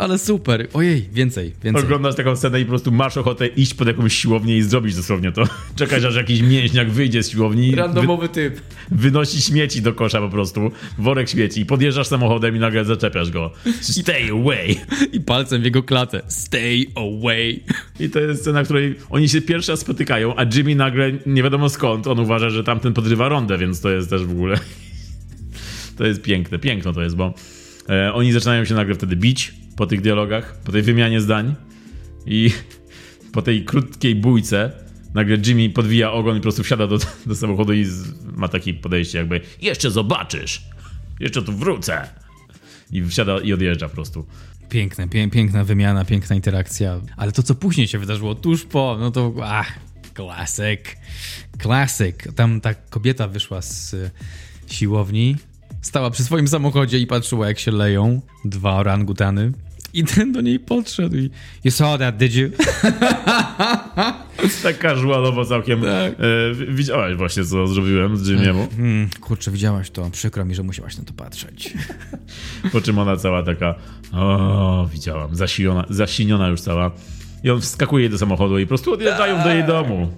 Ale super. Ojej, więcej, więcej. Oglądasz taką scenę i po prostu masz ochotę iść pod jakąś siłownię i zrobić dosłownie to. Czekasz aż jakiś mięśniak wyjdzie z siłowni i wy, Randomowy typ. wynosi śmieci do kosza po prostu. Worek śmieci. I podjeżdżasz samochodem i nagle zaczepiasz go. Stay away. I palcem w jego klatę. Stay away. I to jest scena, w której oni się pierwszy raz spotykają, a Jimmy nagle nie wiadomo skąd, on uważa, że tamten podrywa rondę, więc to jest też w ogóle... to jest piękne, piękno to jest, bo e, oni zaczynają się nagle wtedy bić po tych dialogach, po tej wymianie zdań i po tej krótkiej bójce nagle Jimmy podwija ogon i po prostu wsiada do, do samochodu i z, ma takie podejście jakby jeszcze zobaczysz, jeszcze tu wrócę. I wsiada i odjeżdża po prostu. Piękne, pię piękna wymiana, piękna interakcja. Ale to, co później się wydarzyło tuż po, no to ach, klasyk. Klasyk. Tam ta kobieta wyszła z y, siłowni, stała przy swoim samochodzie i patrzyła, jak się leją dwa orangutany. I ten do niej podszedł i You saw that, did you? Tak casualowo całkiem. Tak. E, widziałaś właśnie, co zrobiłem z Jimmy'emu. Hmm, kurczę, widziałaś to. Przykro mi, że musiałaś na to patrzeć. Po czym ona cała taka, o, widziałam, zasiniona, zasiniona już cała. I on wskakuje do samochodu i po prostu odjeżdżają do jej domu.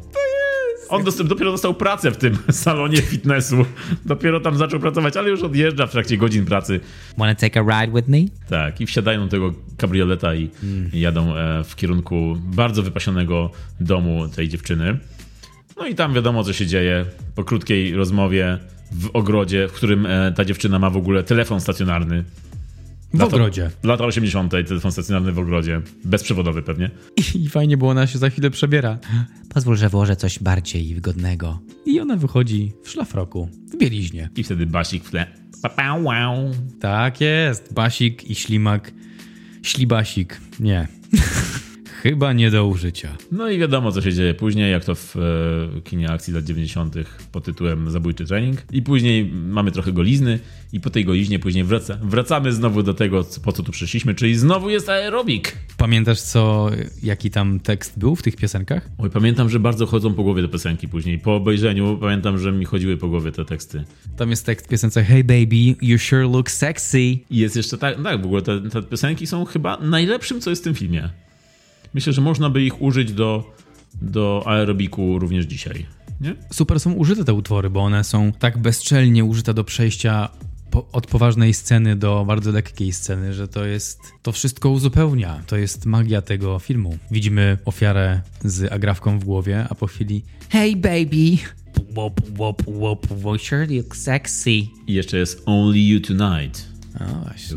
On dos- dopiero dostał pracę w tym salonie fitnessu. Dopiero tam zaczął pracować, ale już odjeżdża w trakcie godzin pracy. Want to take a ride with me? Tak, i wsiadają do tego kabrioleta i i jadą e, w kierunku bardzo wypasionego domu tej dziewczyny. No i tam wiadomo, co się dzieje. Po krótkiej rozmowie w ogrodzie, w którym e, ta dziewczyna ma w ogóle telefon stacjonarny. W Lata- ogrodzie. Lata 80. telefon stacjonarny w ogrodzie. Bezprzewodowy pewnie. I fajnie, bo ona się za chwilę przebiera. Pozwól, że włożę coś bardziej wygodnego. I ona wychodzi w szlafroku, w bieliźnie. I wtedy basik w tle. Pa, pa, wow. Tak jest. Basik i ślimak. Ślibasik. Nie. Chyba nie do użycia. No i wiadomo, co się dzieje później, jak to w e, kinie akcji lat 90. pod tytułem Zabójczy trening. I później mamy trochę golizny i po tej goliźnie później wraca, wracamy znowu do tego, po co tu przyszliśmy, czyli znowu jest aerobik. Pamiętasz, co, jaki tam tekst był w tych piosenkach? Oj, pamiętam, że bardzo chodzą po głowie te piosenki później. Po obejrzeniu pamiętam, że mi chodziły po głowie te teksty. Tam jest tekst piosence Hey baby, you sure look sexy. I jest jeszcze tak, tak w ogóle te, te piosenki są chyba najlepszym, co jest w tym filmie. Myślę, że można by ich użyć do, do aerobiku również dzisiaj. Nie? Super są użyte te utwory, bo one są tak bezczelnie użyte do przejścia po, od poważnej sceny do bardzo lekkiej sceny, że to jest. To wszystko uzupełnia. To jest magia tego filmu. Widzimy ofiarę z agrafką w głowie, a po chwili Hey baby. Whoop, whoop, whoop, whoop. Sure look sexy. I jeszcze jest Only You Tonight. A właśnie.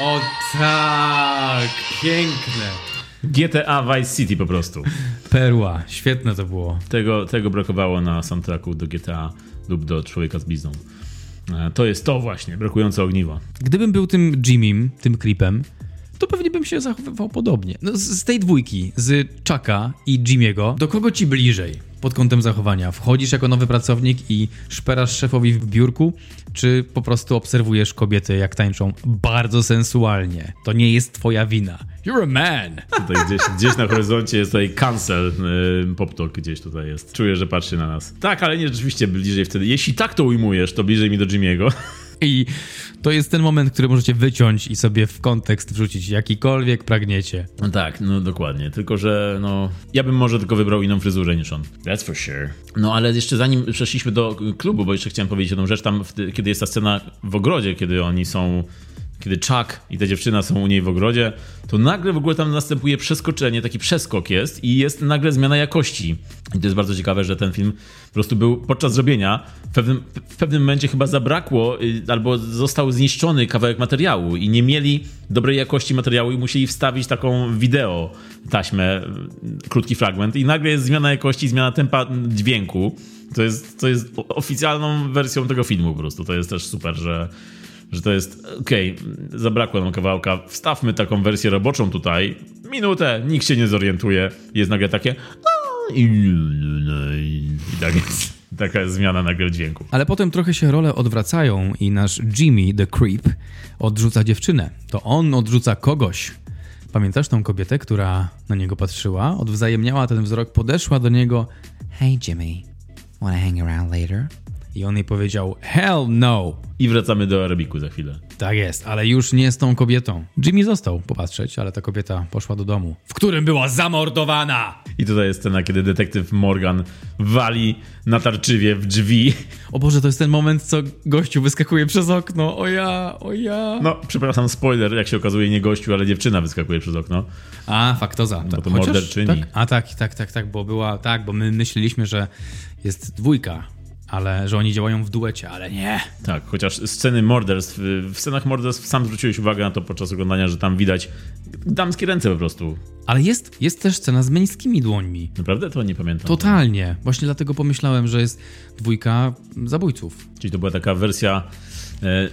O tak, piękne. GTA Vice City po prostu. Perła, świetne to było. Tego, tego brakowało na soundtracku do GTA lub do Człowieka z Blizną. E, To jest to właśnie, brakujące ogniwo. Gdybym był tym Jimmym, tym klipem, to pewnie bym się zachowywał podobnie. No, z, z tej dwójki, z Chucka i Jimmy'ego, do kogo ci bliżej pod kątem zachowania? Wchodzisz jako nowy pracownik i szperasz szefowi w biurku, czy po prostu obserwujesz kobiety, jak tańczą bardzo sensualnie? To nie jest twoja wina. You're a man! Tutaj gdzieś, gdzieś na horyzoncie jest tutaj cancel y, poptok gdzieś tutaj jest. Czuję, że patrzy na nas. Tak, ale nie rzeczywiście bliżej wtedy. Jeśli tak to ujmujesz, to bliżej mi do Jimmy'ego. I to jest ten moment, który możecie wyciąć i sobie w kontekst wrzucić jakikolwiek pragniecie. No tak, no dokładnie. Tylko, że no. Ja bym może tylko wybrał inną fryzurę niż on. That's for sure. No ale jeszcze zanim przeszliśmy do klubu, bo jeszcze chciałem powiedzieć jedną rzecz, tam kiedy jest ta scena w ogrodzie, kiedy oni są. Kiedy Chuck i ta dziewczyna są u niej w ogrodzie, to nagle w ogóle tam następuje przeskoczenie, taki przeskok jest i jest nagle zmiana jakości. I to jest bardzo ciekawe, że ten film po prostu był podczas zrobienia, w pewnym, w pewnym momencie chyba zabrakło y, albo został zniszczony kawałek materiału i nie mieli dobrej jakości materiału i musieli wstawić taką wideo taśmę, y, krótki fragment i nagle jest zmiana jakości, zmiana tempa dźwięku. To jest, to jest oficjalną wersją tego filmu po prostu. To jest też super, że, że to jest okej, zabrakło nam kawałka, wstawmy taką wersję roboczą tutaj, minutę, nikt się nie zorientuje, jest nagle takie i, tak jest, taka jest zmiana nagle dźwięku. Ale potem trochę się role odwracają i nasz Jimmy, the creep, odrzuca dziewczynę. To on odrzuca kogoś. Pamiętasz tą kobietę, która na niego patrzyła, odwzajemniała ten wzrok, podeszła do niego Hey, Jimmy. Want to hang around later? I on jej powiedział, hell no. I wracamy do Arabiku za chwilę. Tak jest, ale już nie z tą kobietą. Jimmy został popatrzeć, ale ta kobieta poszła do domu, w którym była zamordowana. I tutaj jest scena, kiedy detektyw Morgan wali natarczywie w drzwi. O Boże, to jest ten moment, co gościu wyskakuje przez okno. O ja, o ja. No, przepraszam, spoiler, jak się okazuje, nie gościu, ale dziewczyna wyskakuje przez okno. A, faktoza. Bo to morderczyni. Tak? A tak, tak, tak, tak, bo była, tak, bo my myśleliśmy, że jest dwójka, ale że oni działają w duecie, ale nie. Tak, chociaż sceny morderstw, w scenach morderstw sam zwróciłeś uwagę na to podczas oglądania, że tam widać damskie ręce po prostu. Ale jest, jest też scena z męskimi dłońmi. Naprawdę? To nie pamiętam. Totalnie. Właśnie dlatego pomyślałem, że jest dwójka zabójców. Czyli to była taka wersja. E,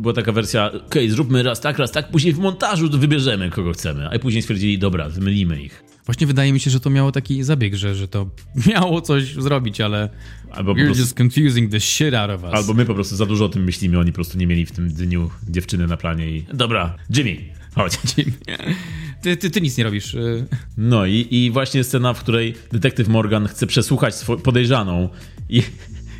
była taka wersja, okej, zróbmy raz tak, raz tak, później w montażu wybierzemy kogo chcemy. A później stwierdzili, dobra, wymylimy ich. Właśnie wydaje mi się, że to miało taki zabieg, że, że to miało coś zrobić, ale Albo you're prostu- just confusing the shit out of us. Albo my po prostu za dużo o tym myślimy, oni po prostu nie mieli w tym dniu dziewczyny na planie i... Dobra, Jimmy, chodź. Ty, ty, ty nic nie robisz. y. No i, i właśnie scena, w której detektyw Morgan chce przesłuchać swo- podejrzaną i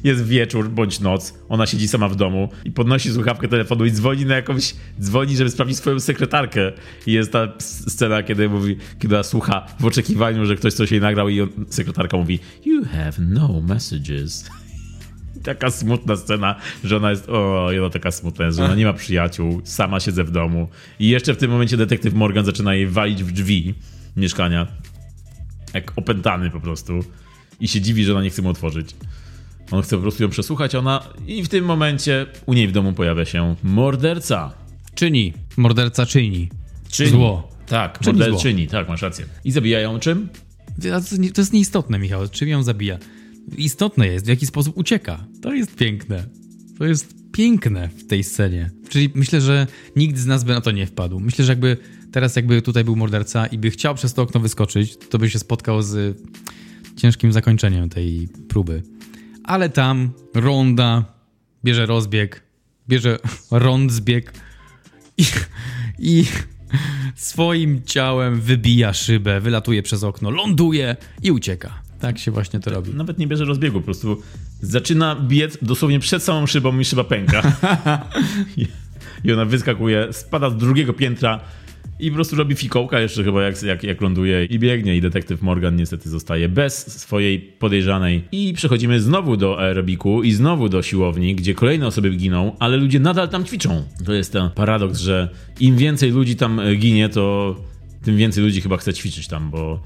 jest wieczór bądź noc, ona siedzi sama w domu i podnosi słuchawkę telefonu i dzwoni na jakąś, dzwoni, żeby sprawdzić swoją sekretarkę. I jest ta scena, kiedy mówi, kiedy ona słucha w oczekiwaniu, że ktoś coś jej nagrał i on, sekretarka mówi You have no messages. Taka smutna scena, że ona jest, o, ona taka smutna jest, że ona nie ma przyjaciół, sama siedzę w domu. I jeszcze w tym momencie detektyw Morgan zaczyna jej walić w drzwi mieszkania. Jak opętany po prostu. I się dziwi, że ona nie chce mu otworzyć. On chce po prostu ją przesłuchać, ona... I w tym momencie u niej w domu pojawia się morderca. Czyni. Morderca czyni. Zło. Tak, Czyni morderczyni, tak, masz rację. I zabijają czym? A To, nie- to jest nieistotne, Michał. Czym ją zabija? Istotne jest, w jaki sposób ucieka. To jest piękne. To jest piękne w tej scenie. Czyli myślę, że nikt z nas by na to nie wpadł. Myślę, że jakby teraz jakby tutaj był morderca i by chciał przez to okno wyskoczyć, to by się spotkał z ciężkim zakończeniem tej próby. Ale tam ronda bierze rozbieg, bierze rondzbieg i, i swoim ciałem wybija szybę, wylatuje przez okno, ląduje i ucieka. Tak się właśnie to robi. Nawet nie bierze rozbiegu, po prostu zaczyna biec dosłownie przed samą szybą i szyba pęka. I- I ona wyskakuje, spada z drugiego piętra i po prostu robi fikołka jeszcze chyba jak, jak, jak ląduje i biegnie i detektyw Morgan niestety zostaje bez swojej podejrzanej. I przechodzimy znowu do aerobiku i znowu do siłowni, gdzie kolejne osoby giną, ale ludzie nadal tam ćwiczą. To jest ten paradoks, że im więcej ludzi tam e, ginie, to tym więcej ludzi chyba chce ćwiczyć tam, bo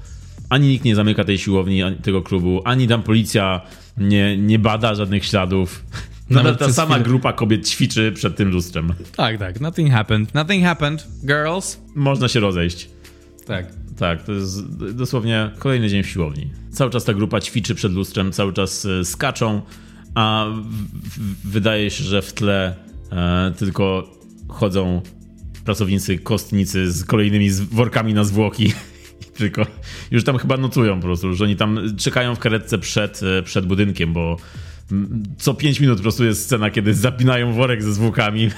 ani nikt nie zamyka tej siłowni, tego klubu, ani tam policja nie, nie bada żadnych śladów. Nadal Nawet ta sama chwilę. grupa kobiet ćwiczy przed tym lustrem. Tak, tak. Nothing happened. Nothing happened, girls. Można się rozejść. Tak. Tak, to jest dosłownie kolejny dzień w siłowni. Cały czas ta grupa ćwiczy przed lustrem, cały czas e, skaczą, a wydaje się, że w tle e, tylko chodzą pracownicy kostnicy z kolejnymi workami na zwłoki. Tylko już tam chyba nocują po prostu, że oni tam czekają w karetce przed, e, przed budynkiem, bo co 5 minut po prostu jest scena, kiedy zapinają worek ze zwłokami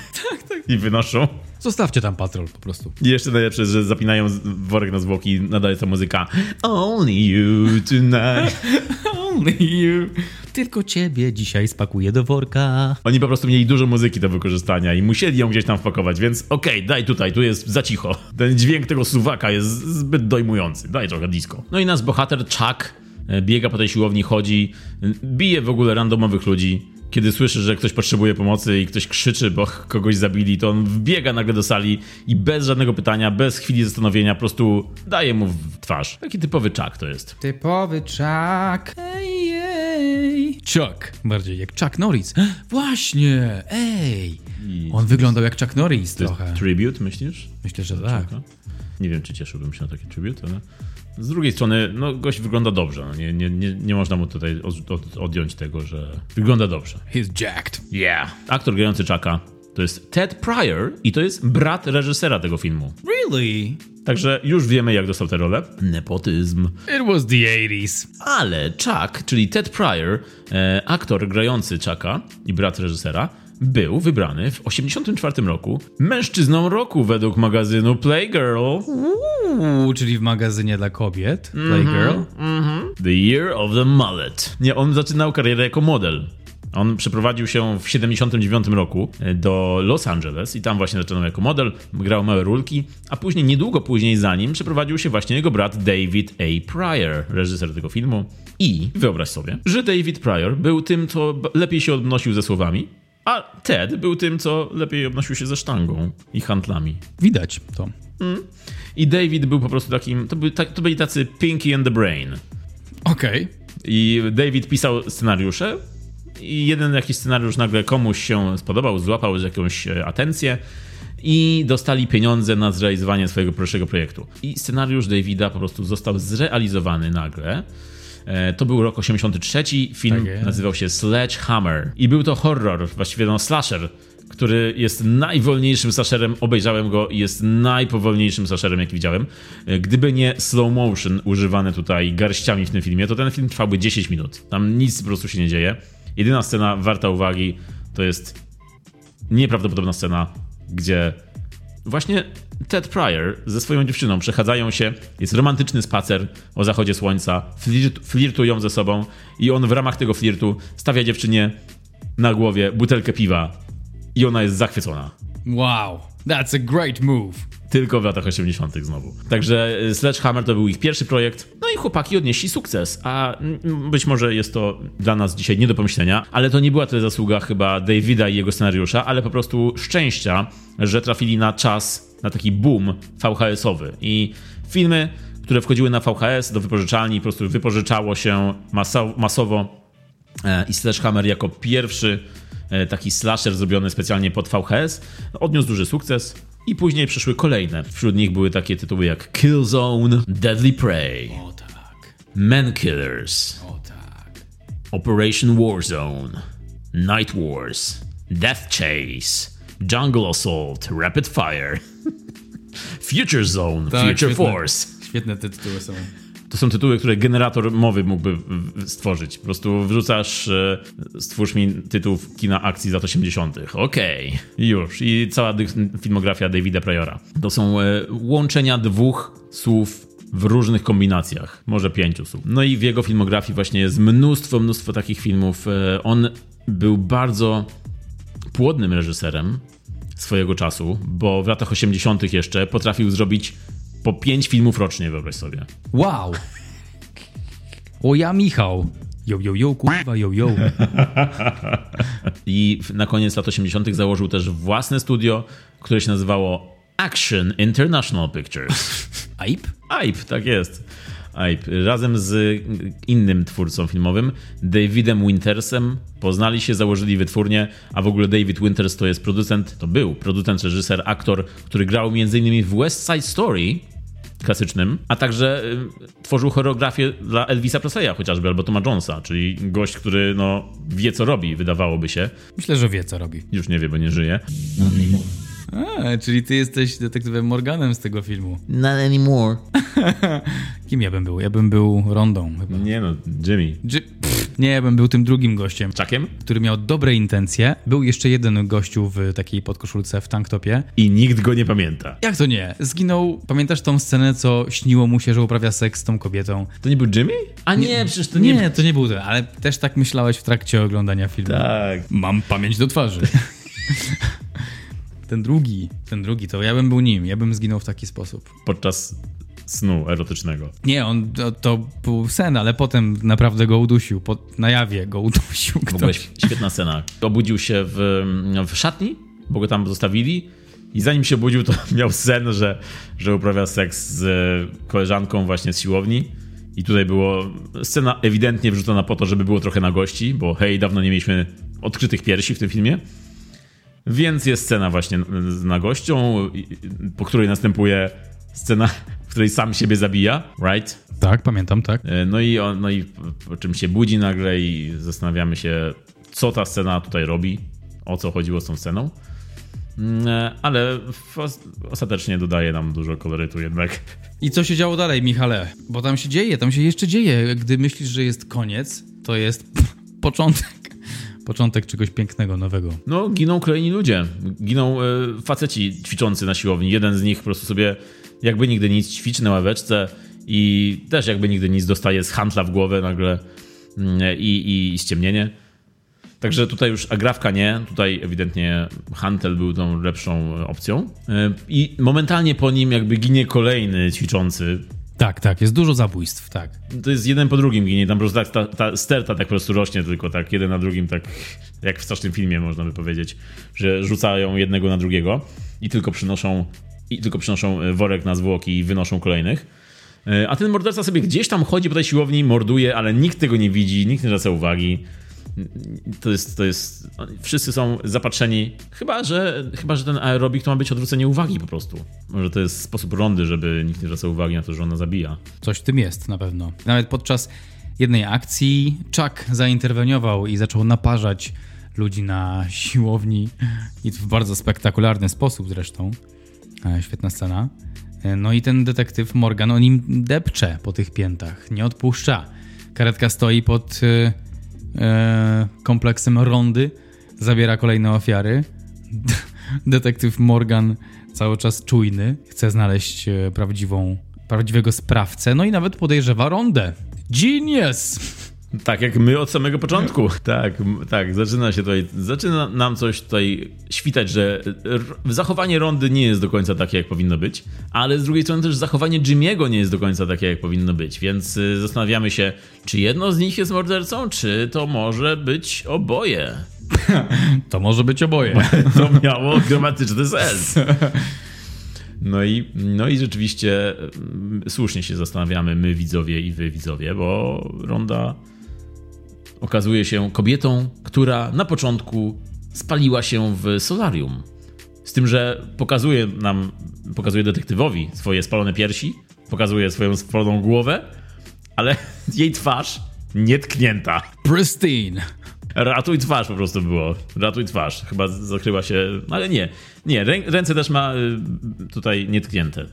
i wynoszą. Zostawcie tam patrol po prostu. I jeszcze najlepsze jest, że zapinają worek na zwłoki i nadaje ta muzyka Only you tonight. Only you. Tylko ciebie dzisiaj spakuję do worka. Oni po prostu mieli dużo muzyki do wykorzystania i musieli ją gdzieś tam wpakować, więc okej, daj tutaj, tu jest za cicho. Ten dźwięk tego suwaka jest zbyt dojmujący, daj trochę disco. No i nasz bohater Chuck biega po tej siłowni, chodzi, e, bije w ogóle randomowych ludzi. Kiedy słyszy, że ktoś potrzebuje pomocy i ktoś krzyczy, bo kogoś zabili, to on wbiega nagle do sali i bez żadnego pytania, bez chwili zastanowienia, po prostu daje mu w twarz. Taki typowy Chuck to jest. Typowy Chuck. Ej, ej. Chuck. Bardziej jak Chuck Norris. Właśnie, ej. I- On wyglądał jak Chuck Norris To jest trochę. tribute, myślisz? Myślę, że tak. Nie wiem, czy cieszyłbym się na taki tribute, ale z drugiej strony, no gość wygląda dobrze. No, nie, nie, nie, nie można mu tutaj od, od, odjąć tego, że wygląda dobrze. He's jacked. Yeah. Aktor grający Chucka to jest Ted Pryor i to jest brat reżysera tego filmu. Really? Także już wiemy, jak dostał tę rolę. Nepotyzm. It was the 80s. Ale Chuck, czyli Ted Pryor, e, aktor grający Chucka i brat reżysera, był wybrany w 1984 roku mężczyzną roku według magazynu Playgirl. Uuu, czyli w magazynie dla kobiet. Playgirl. The Year of the Mullet. Nie, on zaczynał karierę jako model. On przeprowadził się w 79 roku e, do Los Angeles i tam właśnie zaczynał jako model, grał małe rulki, a później, niedługo później za nim, przeprowadził się właśnie jego brat David A. Pryor, reżyser tego filmu. I wyobraź sobie, że David Pryor był tym, co lepiej się odnosił ze słowami, a Ted był tym, co lepiej obnosił się ze sztangą i handlami. Widać to. I David był po prostu takim, to, był, tak- to byli tacy Pinky and the Brain. Okej. I David pisał scenariusze i jeden jakiś scenariusz nagle komuś się spodobał, złapał jakąś e, atencję i dostali pieniądze na zrealizowanie swojego pierwszego projektu. I scenariusz Davida po prostu został zrealizowany nagle. E, To był rok 83, film Tak nazywał się Sledgehammer i był to horror, właściwie no slasher, który jest najwolniejszym slasherem, obejrzałem go i jest najpowolniejszym slasherem, jaki widziałem. E, Gdyby nie slow motion używane tutaj garściami w tym filmie, to ten film trwałby 10 minut. Tam nic po prostu się nie dzieje. Jedyna scena warta uwagi to jest nieprawdopodobna scena, gdzie właśnie Ted Pryor ze swoją dziewczyną przechadzają się, jest romantyczny spacer o zachodzie słońca, flirt, flirtują ze sobą i on w ramach tego flirtu stawia dziewczynie na głowie butelkę piwa i ona jest zachwycona. Wow. That's a great move. Tylko w latach 80. znowu. Także y, Sledgehammer to był ich pierwszy projekt. No i chłopaki odnieśli sukces. A być może jest to dla nas dzisiaj nie do pomyślenia, ale to nie była tyle zasługa chyba Davida i jego scenariusza, ale po prostu szczęścia, że trafili na czas, na taki boom VHS-owy. I filmy, które wchodziły na VHS do wypożyczalni, po prostu wypożyczało się maso- masowo E, i Sledgehammer jako pierwszy e, taki slasher zrobiony specjalnie pod VHS odniósł duży sukces i później przyszły kolejne. Wśród nich były takie tytuły jak Killzone, Deadly Prey, O tak. Man Killers, O tak. Operation Warzone, Night Wars, Death Chase, Jungle Assault, Rapid Fire, Future Zone, Tak, Future świetne. Force. Świetne te tytuły są. To są tytuły, które generator mowy mógłby stworzyć. Po prostu wrzucasz, e, stwórz mi tytuł kina akcji z lat 80. Okej, już. I cała filmografia Davida Pryora. To są e, łączenia dwóch słów w różnych kombinacjach, może pięciu słów. No i w jego filmografii właśnie jest mnóstwo, mnóstwo takich filmów. E, On był bardzo płodnym reżyserem swojego czasu, bo w latach 80. jeszcze potrafił zrobić po pięć filmów rocznie, wyobraź sobie. Wow. O ja Michał. Yo, yo, yo, kurwa, yo, yo. I na koniec lat 80. założył też własne studio, które się nazywało Action International Pictures. Aip? AIP, tak jest. AIP. Razem z innym twórcą filmowym, Davidem Wintersem, poznali się, założyli wytwórnię, a w ogóle David Winters to jest producent, to był producent, reżyser, aktor, który grał m.in. w West Side Story klasycznym, a także y, tworzył choreografię dla Elvisa Presleya chociażby, albo Toma Jonesa, czyli gość, który no, wie co robi, wydawałoby się. Myślę, że wie, co robi. Już nie wie, bo nie żyje. A, czyli ty jesteś detektywem Morganem z tego filmu. Not anymore. Kim ja bym był? Ja bym był Rondą chyba. Nie no, Jimmy. Dży- Pff, nie, ja bym był tym drugim gościem, Czakiem? który miał dobre intencje. Był jeszcze jeden gościu w takiej podkoszulce w tanktopie. I nikt go nie pamięta. Jak to nie? Zginął, pamiętasz tą scenę, co śniło mu się, że uprawia seks z tą kobietą? To nie był Jimmy? A nie, przecież to nie... Nie, to nie był ten, ale też tak myślałeś w trakcie oglądania filmu. Tak. Mam pamięć do twarzy. ten drugi, ten drugi, to ja bym był nim, ja bym zginął w taki sposób. Podczas snu erotycznego. Nie, on, to, to był sen, ale potem naprawdę go udusił, po, na jawie go udusił W ogóle ktoś. świetna scena. Obudził się w, w szatni, bo go tam zostawili i zanim się obudził, to miał sen, że, że uprawia seks z koleżanką właśnie z siłowni. I tutaj było scena ewidentnie wrzucona po to, żeby było trochę na gości, bo hej, dawno nie mieliśmy odkrytych piersi w tym filmie. Więc jest scena właśnie z nagością, po której następuje scena, w której sam siebie zabija, right? Tak, pamiętam, tak. E, No i, on, no i po czym się budzi nagle i zastanawiamy się, co ta scena tutaj robi, o co chodziło z tą sceną. Mm, e, Ale ostatecznie dodaje nam dużo kolorytu jednak. I co się działo dalej, Michale? Bo tam się dzieje, tam się jeszcze dzieje. Gdy myślisz, że jest koniec, to jest początek. Początek czegoś pięknego, nowego. No, giną kolejni ludzie. Giną e, faceci ćwiczący na siłowni. Jeden z nich po prostu sobie jakby nigdy nic ćwiczy na ławeczce i też jakby nigdy nic dostaje z handla w głowę nagle mm, i, i ściemnienie. Także tutaj już agrafka nie, tutaj ewidentnie Hantel był tą lepszą opcją. E, I momentalnie po nim jakby ginie kolejny ćwiczący. Tak, tak, jest dużo zabójstw, tak. To jest jeden po drugim ginie, tam po prostu tak, ta, ta sterta tak po prostu rośnie tylko tak jeden na drugim, tak jak w strasznym filmie można by powiedzieć, że rzucają jednego na drugiego i tylko przynoszą, i tylko przynoszą e, worek na zwłoki i wynoszą kolejnych. E, A ten morderca sobie gdzieś tam chodzi po tej siłowni, morduje, ale nikt tego nie widzi, nikt nie zwraca uwagi. To jest, to jest. Wszyscy są zapatrzeni. Chyba że, chyba, że ten aerobik to ma być odwrócenie uwagi po prostu. Może to jest sposób rondy, żeby nikt nie zwracał uwagi na to, że ona zabija. Coś w tym jest na pewno. Nawet podczas jednej akcji Chuck zainterweniował i zaczął naparzać ludzi na siłowni i w bardzo spektakularny sposób zresztą. E, Świetna scena. E, No i ten detektyw Morgan o nim depcze po tych piętach, nie odpuszcza. Karetka stoi pod e, kompleksem rondy, zabiera kolejne ofiary. Detektyw Morgan cały czas czujny, chce znaleźć e, prawdziwą, prawdziwego sprawcę, no i nawet podejrzewa rondę. Genius! Tak jak my od samego początku. Tak, tak, zaczyna się tutaj, zaczyna nam coś tutaj świtać, że zachowanie rondy nie jest do końca takie, jak powinno być, ale z drugiej strony też zachowanie Jimmy'ego nie jest do końca takie, jak powinno być, więc y, zastanawiamy się, czy jedno z nich jest mordercą, czy to może być oboje. To może być oboje. To miało gramatyczny sens. No i, no i rzeczywiście mm, słusznie się zastanawiamy, my widzowie i wy widzowie, bo Ronda okazuje się kobietą, która na początku spaliła się w solarium. Z tym, że pokazuje nam, pokazuje detektywowi swoje spalone piersi, pokazuje swoją spaloną głowę, ale jej twarz nietknięta. Pristine. Ratuj twarz po prostu było. Ratuj twarz. Chyba zakryła się. Ale nie. Nie, rę, ręce też ma y, tutaj nietknięte.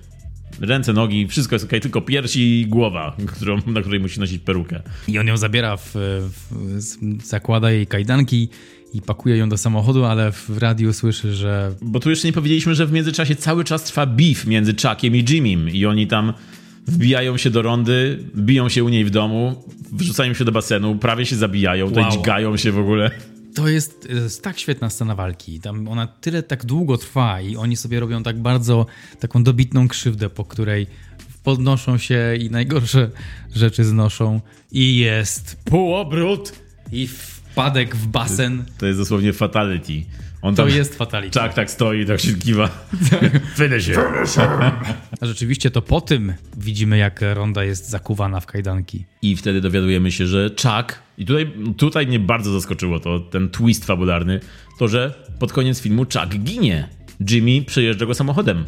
Ręce, nogi, wszystko jest ok, tylko piersi i głowa, którą, na której musi nosić perukę. I on ją zabiera, w, w, zakłada jej kajdanki i pakuje ją do samochodu, ale w radiu słyszy, że Bo tu jeszcze nie powiedzieliśmy, że w międzyczasie cały czas trwa beef między Chuckiem i Jimmym i oni tam wbijają się do rondy, biją się u niej w domu, wrzucają się do basenu, prawie się zabijają, tutaj Wow. dźgają się w ogóle. To jest, to jest tak świetna scena walki. Tam ona tyle tak długo trwa i oni sobie robią tak bardzo taką dobitną krzywdę, po której podnoszą się i najgorsze rzeczy znoszą i jest półobrót i wpadek w basen. To jest dosłownie fatality. On To tam, jest fatality. Chuck tak stoi, tak się kiwa. Finish. A rzeczywiście to po tym widzimy, jak Ronda jest zakuwana w kajdanki. I wtedy dowiadujemy się, że Chuck, i tutaj, tutaj mnie bardzo zaskoczyło to, ten twist fabularny, to że pod koniec filmu Chuck ginie. Jimmy przejeżdża go samochodem.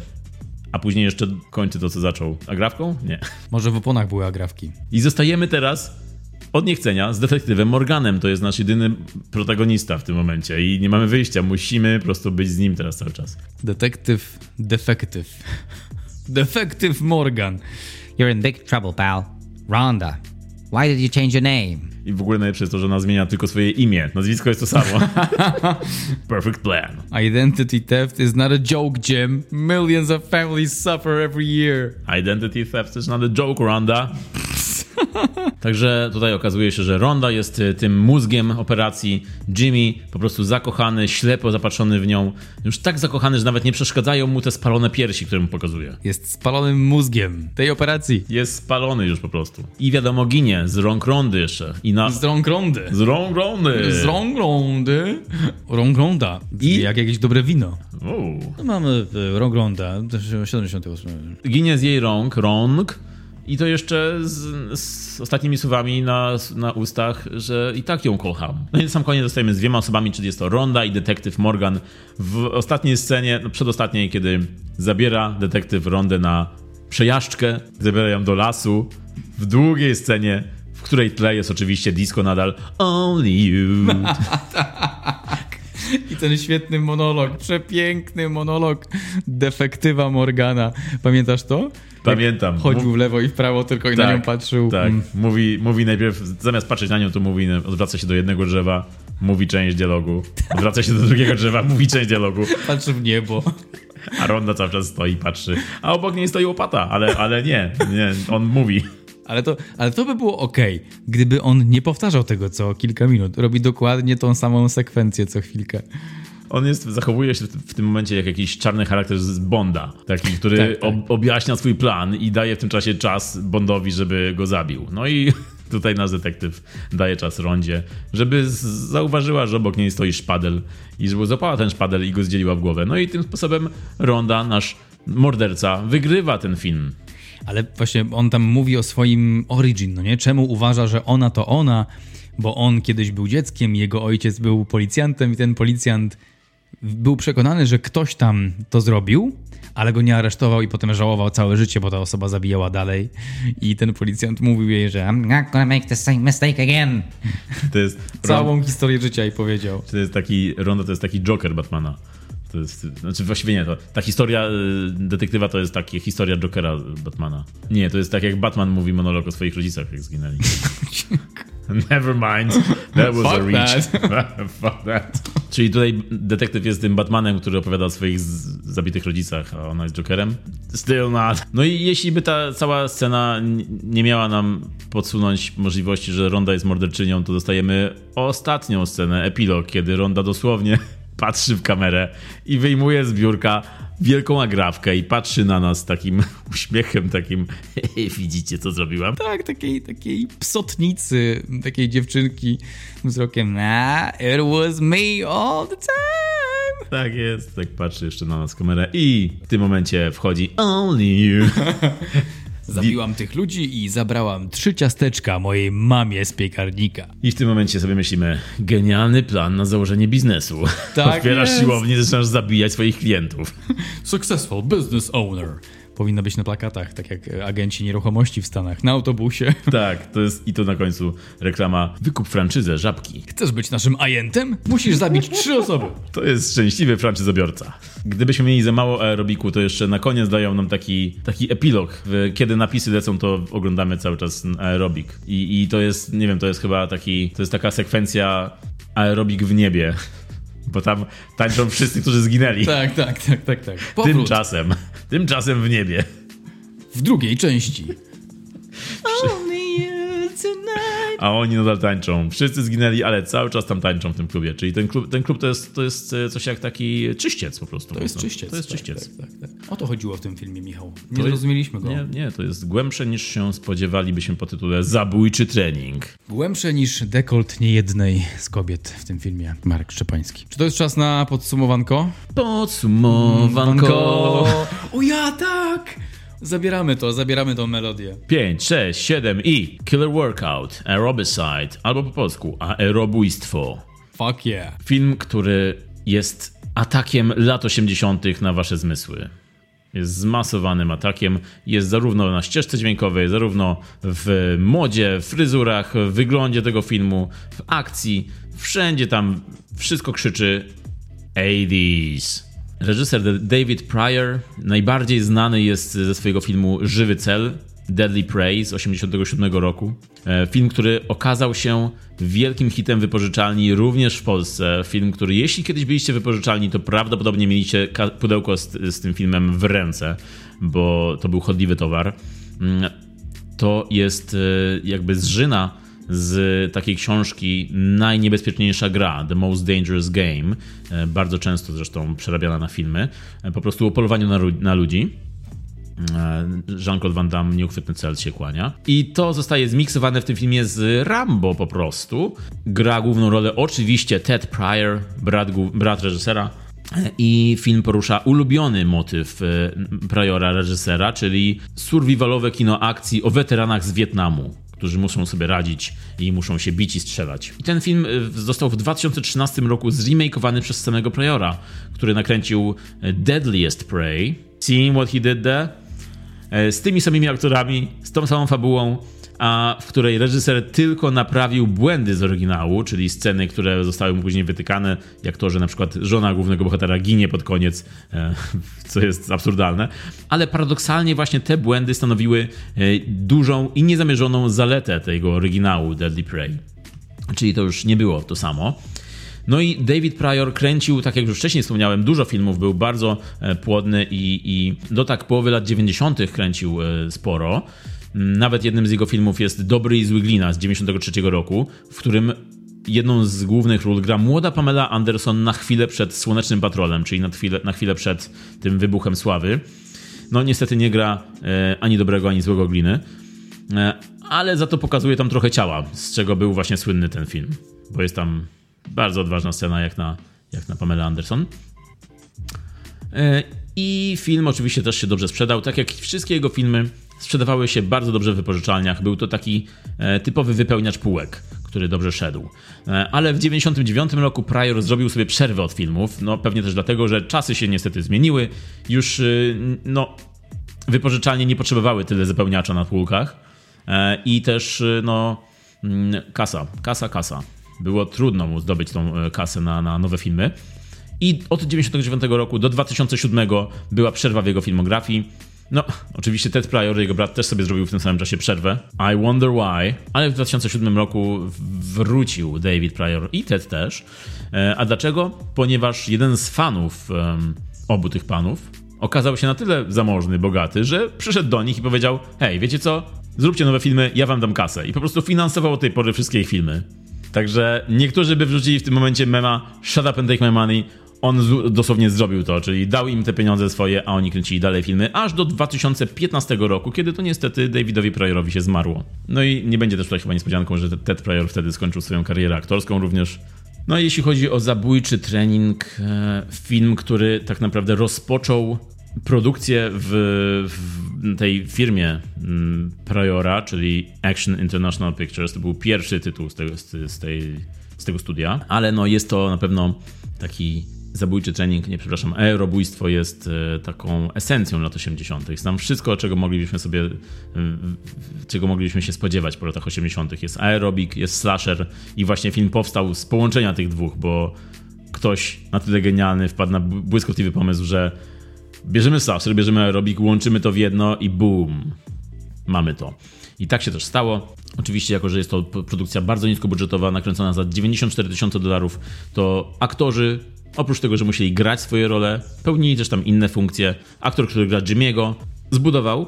A później jeszcze kończy to, co zaczął. Agrafką? Nie. Może w oponach były agrawki. I zostajemy teraz od niechcenia z detektywem Morganem. To jest nasz jedyny protagonista w tym momencie i nie mamy wyjścia. Musimy po prostu być z nim teraz cały czas. Detektyw, defektyw. Defektyw Morgan. You're in big trouble, pal. Rhonda. Why did you change your name? I w ogóle najlepsze jest to, że ona zmienia tylko swoje imię. Nazwisko jest to samo. Perfect plan. Identity theft is not a joke, Jim. Millions of families suffer every year. Identity theft is not a joke, Ronda. Także tutaj okazuje się, że Ronda jest y, tym mózgiem operacji. Jimmy po prostu zakochany, ślepo zapatrzony w nią. Już tak zakochany, że nawet nie przeszkadzają mu te spalone piersi, które mu pokazuje. Jest spalonym mózgiem tej operacji. Jest spalony już po prostu. I wiadomo, ginie z rąk Rondy jeszcze. I na... Z rąk Rondy. Z rąk Rondy! Z rąk Rondy. Rąk Ronda. I- Jak jakieś dobre wino. No mamy e, rąk Ronda, też 78. Ginie z jej rąk, rąk. I to jeszcze z, z ostatnimi słowami na, na ustach, że i tak ją kocham. No i na sam koniec zostajemy z dwiema osobami, czyli jest to Ronda i detektyw Morgan. W ostatniej scenie, no przedostatniej, kiedy zabiera detektyw Rondę na przejażdżkę, zabiera ją do lasu. W długiej scenie, w której tle jest oczywiście disco nadal Only You. I ten świetny monolog, przepiękny monolog defektywa Morgana. Pamiętasz to? Pamiętam. Chodził w lewo i w prawo, tylko i na nią patrzył. Tak, Mm. mówi, mówi najpierw, zamiast patrzeć na nią, to mówi, odwraca się do jednego drzewa, mówi część dialogu, odwraca się do drugiego drzewa, mówi część dialogu, Patrzy w niebo. a Ronda cały czas stoi i patrzy, a obok niej stoi łopata, ale, ale nie, nie, on mówi. Ale to, ale to by było ok, gdyby on nie powtarzał tego co kilka minut. Robi dokładnie tą samą sekwencję co chwilkę. On jest, zachowuje się w, tym momencie jak jakiś czarny charakter z Bonda, taki, który Tak, tak. Ob, objaśnia swój plan i daje w tym czasie czas Bondowi, żeby go zabił. No i tutaj nasz detektyw daje czas Rondzie, żeby zauważyła, że obok niej stoi szpadel i żeby złapała ten szpadel i go zdzieliła w głowę. No i tym sposobem Ronda, nasz morderca, wygrywa ten film. Ale właśnie on tam mówi o swoim origin, no nie? Czemu uważa, że ona to ona, bo on kiedyś był dzieckiem, jego ojciec był policjantem i ten policjant był przekonany, że ktoś tam to zrobił, ale go nie aresztował i potem żałował całe życie, bo ta osoba zabijała dalej. I ten policjant mówił jej, że I'm not gonna make the same mistake again. To jest, całą historię życia i powiedział. To jest taki, Ronda to jest taki Joker Batmana. To jest, znaczy właściwie nie, to, ta historia y, detektywa to jest taka historia Jokera Batmana. Nie, to jest tak jak Batman mówi monolog o swoich rodzicach, jak zginęli. Never mind, that was a Fuck reach. Fuck that. Czyli tutaj detektyw jest tym Batmanem, który opowiada o swoich zabitych rodzicach, a ona jest Jokerem? Still not. No i jeśli by ta cała scena nie miała nam podsunąć możliwości, że Ronda jest morderczynią, to dostajemy ostatnią scenę, epilog, kiedy Ronda dosłownie patrzy w kamerę i wyjmuje z biurka wielką agrafkę i patrzy na nas takim uśmiechem, takim widzicie co zrobiłam? Tak, takiej, takiej psotnicy, takiej dziewczynki wzrokiem, nah, it was me all the time. Tak jest, tak patrzy jeszcze na nas kamerę i w tym momencie wchodzi Only You. Zabiłam tych ludzi i zabrałam trzy ciasteczka mojej mamie z piekarnika. I w tym momencie sobie myślimy, genialny plan na założenie biznesu. Tak Otwierasz jest. siłownię zaczynasz zabijać swoich klientów. Successful business owner. Powinno być na plakatach, tak jak agenci nieruchomości w Stanach, na autobusie. Tak, to jest i to na końcu reklama wykup franczyzę Żabki. Chcesz być naszym ajentem? Musisz zabić trzy osoby. To jest szczęśliwy franczyzobiorca. Gdybyśmy mieli za mało aerobiku, to jeszcze na koniec dają nam taki, taki epilog. Kiedy napisy lecą, to oglądamy cały czas aerobik. I, I to jest, nie wiem, to jest chyba taki, to jest taka sekwencja aerobik w niebie. Bo tam tańczą wszyscy, którzy zginęli. Tak, tak, tak, tak, tak. Powrót Tymczasem, tymczasem w niebie. w drugiej części. A oni nadal tańczą. Wszyscy zginęli, ale cały czas tam tańczą w tym klubie. Czyli ten klub, ten klub to, jest, to jest e, coś jak taki czyściec po prostu. To jest mocno. czyściec. To jest tak, czyściec. Tak, tak, tak. O to chodziło w tym filmie, Michał. Nie To zrozumieliśmy go. Nie, nie, to jest głębsze niż się spodziewalibyśmy po tytule Zabójczy trening. Głębsze niż dekolt niejednej z kobiet w tym filmie. Marek Szczepański. Czy to jest czas na podsumowanko? Podsumowanko. O ja tak! Zabieramy to, zabieramy tą melodię. 5, 6, 7 i Killer Workout, Aerobicide, albo po polsku Aerobójstwo. Fuck yeah. Film, który jest atakiem lat 80. na wasze zmysły. Jest zmasowanym atakiem. Jest zarówno na ścieżce dźwiękowej, zarówno w modzie, fryzurach, w wyglądzie tego filmu, w akcji. Wszędzie tam wszystko krzyczy 80s. Reżyser David Pryor najbardziej znany jest ze swojego filmu Żywy Cel, Deadly Prey z 1987 roku. E, Film, który okazał się wielkim hitem wypożyczalni również w Polsce. Film, który jeśli kiedyś byliście wypożyczalni, to prawdopodobnie mieliście pudełko z, z tym filmem w ręce, bo to był chodliwy towar. Mm, To jest e, jakby zżyna z takiej książki Najniebezpieczniejsza gra, The Most Dangerous Game, e, bardzo często zresztą przerabiana na filmy, e, po prostu o polowaniu na, na ludzi. E, Jean-Claude Van Damme, nieuchwytny cel się kłania. I to zostaje zmiksowane w tym filmie z Rambo po prostu. Gra główną rolę oczywiście Ted Pryor, brat, brat reżysera. I film porusza ulubiony motyw Pryora, reżysera, czyli survivalowe kino akcji o weteranach z Wietnamu którzy muszą sobie radzić i muszą się bić i strzelać. I ten film e, został w 2013 roku zremakeowany przez samego Pryora, który nakręcił e, Deadliest Prey. Seeing what he did there? E, z tymi samymi aktorami, z tą samą fabułą, a w której reżyser tylko naprawił błędy z oryginału, czyli sceny, które zostały mu później wytykane, jak to, że na przykład żona głównego bohatera ginie pod koniec, e, co jest absurdalne. Ale paradoksalnie właśnie te błędy stanowiły e, dużą i niezamierzoną zaletę tego oryginału Deadly Prey. Czyli to już nie było to samo. No i David Pryor kręcił, tak jak już wcześniej wspomniałem, dużo filmów, był bardzo e, płodny i, i do tak połowy lat 90. kręcił sporo. Nawet jednym z jego filmów jest Dobry i zły glina z 93 roku, w którym jedną z głównych ról gra młoda Pamela Anderson na chwilę przed Słonecznym Patrolem, czyli na chwilę, na chwilę przed tym wybuchem sławy. No niestety nie gra e, ani dobrego, ani złego gliny, e, ale za to pokazuje tam trochę ciała, z czego był właśnie słynny ten film, bo jest tam bardzo odważna scena jak na, jak na Pamela Anderson. E, I film oczywiście też się dobrze sprzedał, tak jak wszystkie jego filmy sprzedawały się bardzo dobrze w wypożyczalniach. Był to taki e, typowy wypełniacz półek, który dobrze szedł. E, Ale w 99 roku Pryor zrobił sobie przerwę od filmów, no pewnie też dlatego, że czasy się niestety zmieniły. Już y, no wypożyczalnie nie potrzebowały tyle wypełniacza na półkach E, i też y, no mm, kasa, kasa, kasa. Było trudno mu zdobyć tą kasę na, na nowe filmy. I od 99 roku do 2007 była przerwa w jego filmografii. No, oczywiście Ted Pryor, jego brat, też sobie zrobił w tym samym czasie przerwę. I wonder why. Ale w 2007 roku wrócił David Pryor i Ted też. E, A dlaczego? Ponieważ jeden z fanów em, obu tych panów okazał się na tyle zamożny, bogaty, że przyszedł do nich i powiedział: Hej, wiecie co? Zróbcie nowe filmy, ja wam dam kasę. I po prostu finansował od tej pory wszystkie ich filmy. Także niektórzy by wrzucili w tym momencie mema Shut up and take my money. On dosłownie zrobił to, czyli dał im te pieniądze swoje, a oni kręcili dalej filmy, aż do 2015 roku, kiedy to niestety Davidowi Pryorowi się zmarło. No i nie będzie też tutaj chyba niespodzianką, że Ted Pryor wtedy skończył swoją karierę aktorską również. No a jeśli chodzi o zabójczy trening, e, film, który tak naprawdę rozpoczął produkcję w, w tej firmie mm, Priora, czyli Action International Pictures. To był pierwszy tytuł z tego, z, z, tej, z tego studia, ale no jest to na pewno taki zabójczy trening, nie przepraszam, aerobójstwo jest e, taką esencją lat 80. Jest tam wszystko, czego moglibyśmy sobie, czego moglibyśmy się spodziewać po latach 80. Jest aerobik, jest slasher i właśnie film powstał z połączenia tych dwóch, bo ktoś na tyle genialny wpadł na bł- błyskotliwy pomysł, że bierzemy slasher, bierzemy aerobik, łączymy to w jedno i boom, mamy to. I tak się też stało. Oczywiście, jako że jest to produkcja bardzo niskobudżetowa, nakręcona za 94 tysiące dolarów, to aktorzy, oprócz tego, że musieli grać swoje role, pełnili też tam inne funkcje. Aktor, który gra Jimmy'ego, zbudował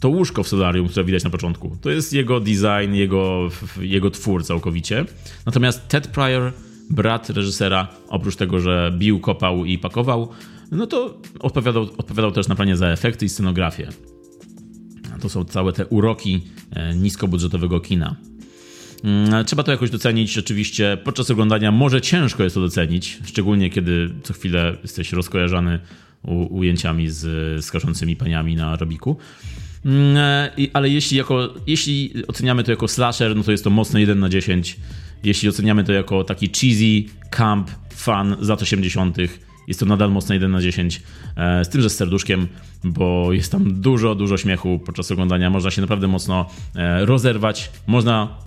to łóżko w solarium, które widać na początku. To jest jego design, jego, jego twór całkowicie. Natomiast Ted Pryor, brat reżysera, oprócz tego, że bił, kopał i pakował, no to odpowiadał, odpowiadał też na planie za efekty i scenografię. To są całe te uroki e, niskobudżetowego kina. Mm, Trzeba to jakoś docenić. Oczywiście podczas oglądania może ciężko jest to docenić, szczególnie kiedy co chwilę jesteś rozkojarzany ujęciami z skaczącymi paniami na robiku. Mm, e, Ale jeśli, jako, jeśli oceniamy to jako slasher, no to jest to mocno 1 na 10. Jeśli oceniamy to jako taki cheesy, camp, fun z lat 80., jest to nadal mocno 1 na 10. e, Z tym, że z serduszkiem, bo jest tam dużo, dużo śmiechu podczas oglądania. Można się naprawdę mocno e, rozerwać. Można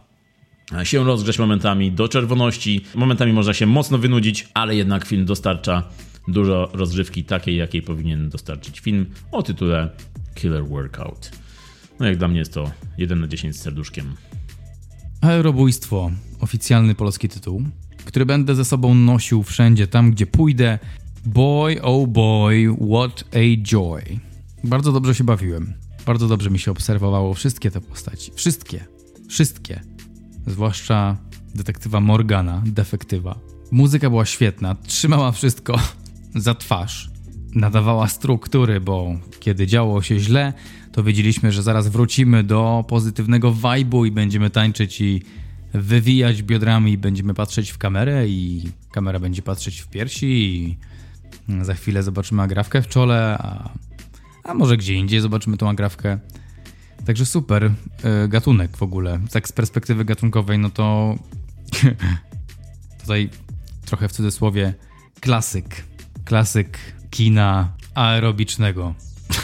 się rozgrzeć momentami do czerwoności. Momentami można się mocno wynudzić, ale jednak film dostarcza dużo rozrywki takiej, jakiej powinien dostarczyć film o tytule Killer Workout. No jak dla mnie jest to 1 na 10 z serduszkiem. Aerobójstwo, oficjalny polski tytuł, który będę ze sobą nosił wszędzie tam, gdzie pójdę. Boy, oh boy, what a joy. Bardzo dobrze się bawiłem. Bardzo dobrze mi się obserwowało wszystkie te postaci. Wszystkie. Wszystkie. Zwłaszcza detektywa Morgana, defektywa. Muzyka była świetna, trzymała wszystko za twarz. Nadawała struktury, bo kiedy działo się źle, to wiedzieliśmy, że zaraz wrócimy do pozytywnego vibe'u i będziemy tańczyć i wywijać biodrami, będziemy patrzeć w kamerę i kamera będzie patrzeć w piersi i za chwilę zobaczymy agrafkę w czole, a, a może gdzie indziej zobaczymy tą agrafkę. Także super y, gatunek w ogóle. Tak z perspektywy gatunkowej, no to tutaj trochę w cudzysłowie klasyk. Klasyk kina aerobicznego.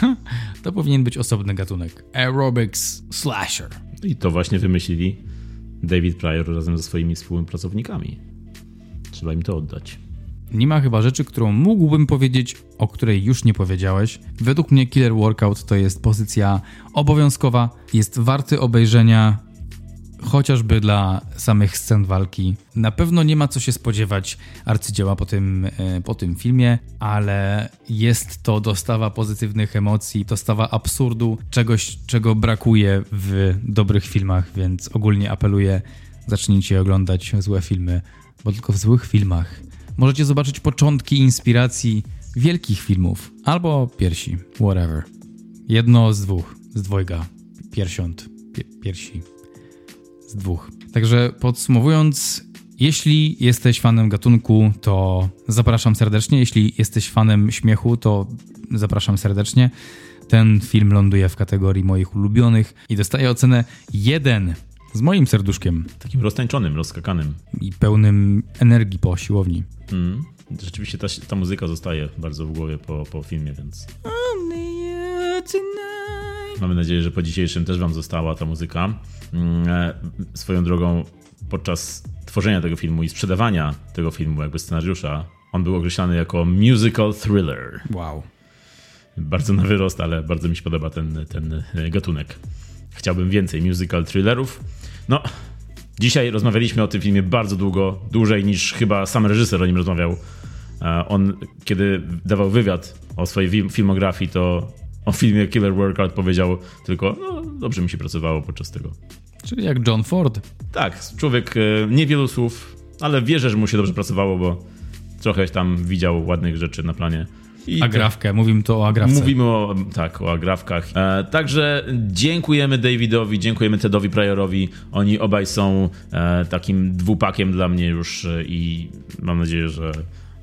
to powinien być osobny gatunek. Aerobics slasher. I to właśnie wymyślili David Pryor razem ze swoimi współpracownikami. Trzeba im to oddać. Nie ma chyba rzeczy, którą mógłbym powiedzieć, o której już nie powiedziałeś. Według mnie Killer Workout to jest pozycja obowiązkowa, jest warty obejrzenia chociażby dla samych scen walki. Na pewno nie ma co się spodziewać arcydzieła po tym, e, po tym filmie, ale jest to dostawa pozytywnych emocji, dostawa absurdu, czegoś, czego brakuje w dobrych filmach, więc ogólnie apeluję, zacznijcie oglądać złe filmy, bo tylko w złych filmach możecie zobaczyć początki inspiracji wielkich filmów albo piersi, whatever. Jedno z dwóch, z dwojga, piersiąt, pie, piersi, z dwóch. Także podsumowując, jeśli jesteś fanem gatunku, to zapraszam serdecznie. Jeśli jesteś fanem śmiechu, to zapraszam serdecznie. Ten film ląduje w kategorii moich ulubionych i dostaje ocenę 1 z moim serduszkiem Takim roztańczonym, rozskakanym. i pełnym energii po siłowni. Mm. Rzeczywiście ta, ta muzyka zostaje bardzo w głowie po, po filmie, więc mamy nadzieję, że po dzisiejszym też wam została ta muzyka. Mm, e, Swoją drogą, podczas tworzenia tego filmu i sprzedawania tego filmu, jakby scenariusza, on był określany jako musical thriller. Wow. Bardzo na wyrost, ale bardzo mi się podoba ten, ten gatunek. Chciałbym więcej musical thrillerów. No, dzisiaj rozmawialiśmy o tym filmie bardzo długo, dłużej niż chyba sam reżyser o nim rozmawiał. E, On, kiedy dawał wywiad o swojej film- filmografii, to o filmie Killer Workout powiedział tylko, no dobrze mi się pracowało podczas tego. Czyli jak John Ford. Tak, człowiek e, niewielu słów, ale wierzę, że mu się dobrze pracowało, bo trochę tam widział ładnych rzeczy na planie. I Agrawkę, mówimy tu o agrawce. Mówimy o, tak, o agrafkach. E, także dziękujemy Davidowi, dziękujemy Tedowi Pryorowi. Oni obaj są e, takim dwupakiem dla mnie już e, i mam nadzieję, że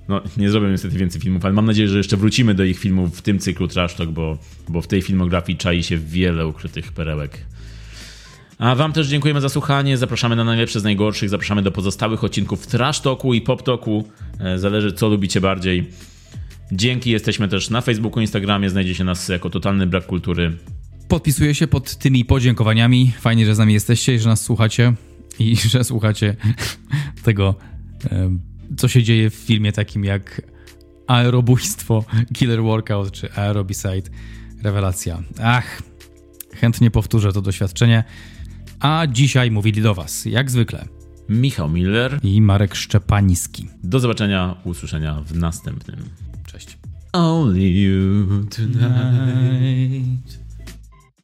no, nie zrobię niestety więcej filmów, ale mam nadzieję, że jeszcze wrócimy do ich filmów w tym cyklu Trash Talk, bo, bo w tej filmografii czai się wiele ukrytych perełek. A wam też dziękujemy za słuchanie. Zapraszamy na najlepsze z najgorszych. Zapraszamy do pozostałych odcinków Trash Talku i Pop Talku. E, Zależy co lubicie bardziej. Dzięki, jesteśmy też na Facebooku, Instagramie, znajdziecie nas jako Totalny Brak Kultury. Podpisuję się pod tymi podziękowaniami. Fajnie, że z nami jesteście i że nas słuchacie i że słuchacie tego, co się dzieje w filmie takim jak Aerobójstwo, Killer Workout czy Aerobicide. Rewelacja. Ach, chętnie powtórzę to doświadczenie. A dzisiaj mówili do Was, jak zwykle, Michał Miller. i Marek Szczepański. Do zobaczenia, usłyszenia w następnym. Cześć. Only you tonight.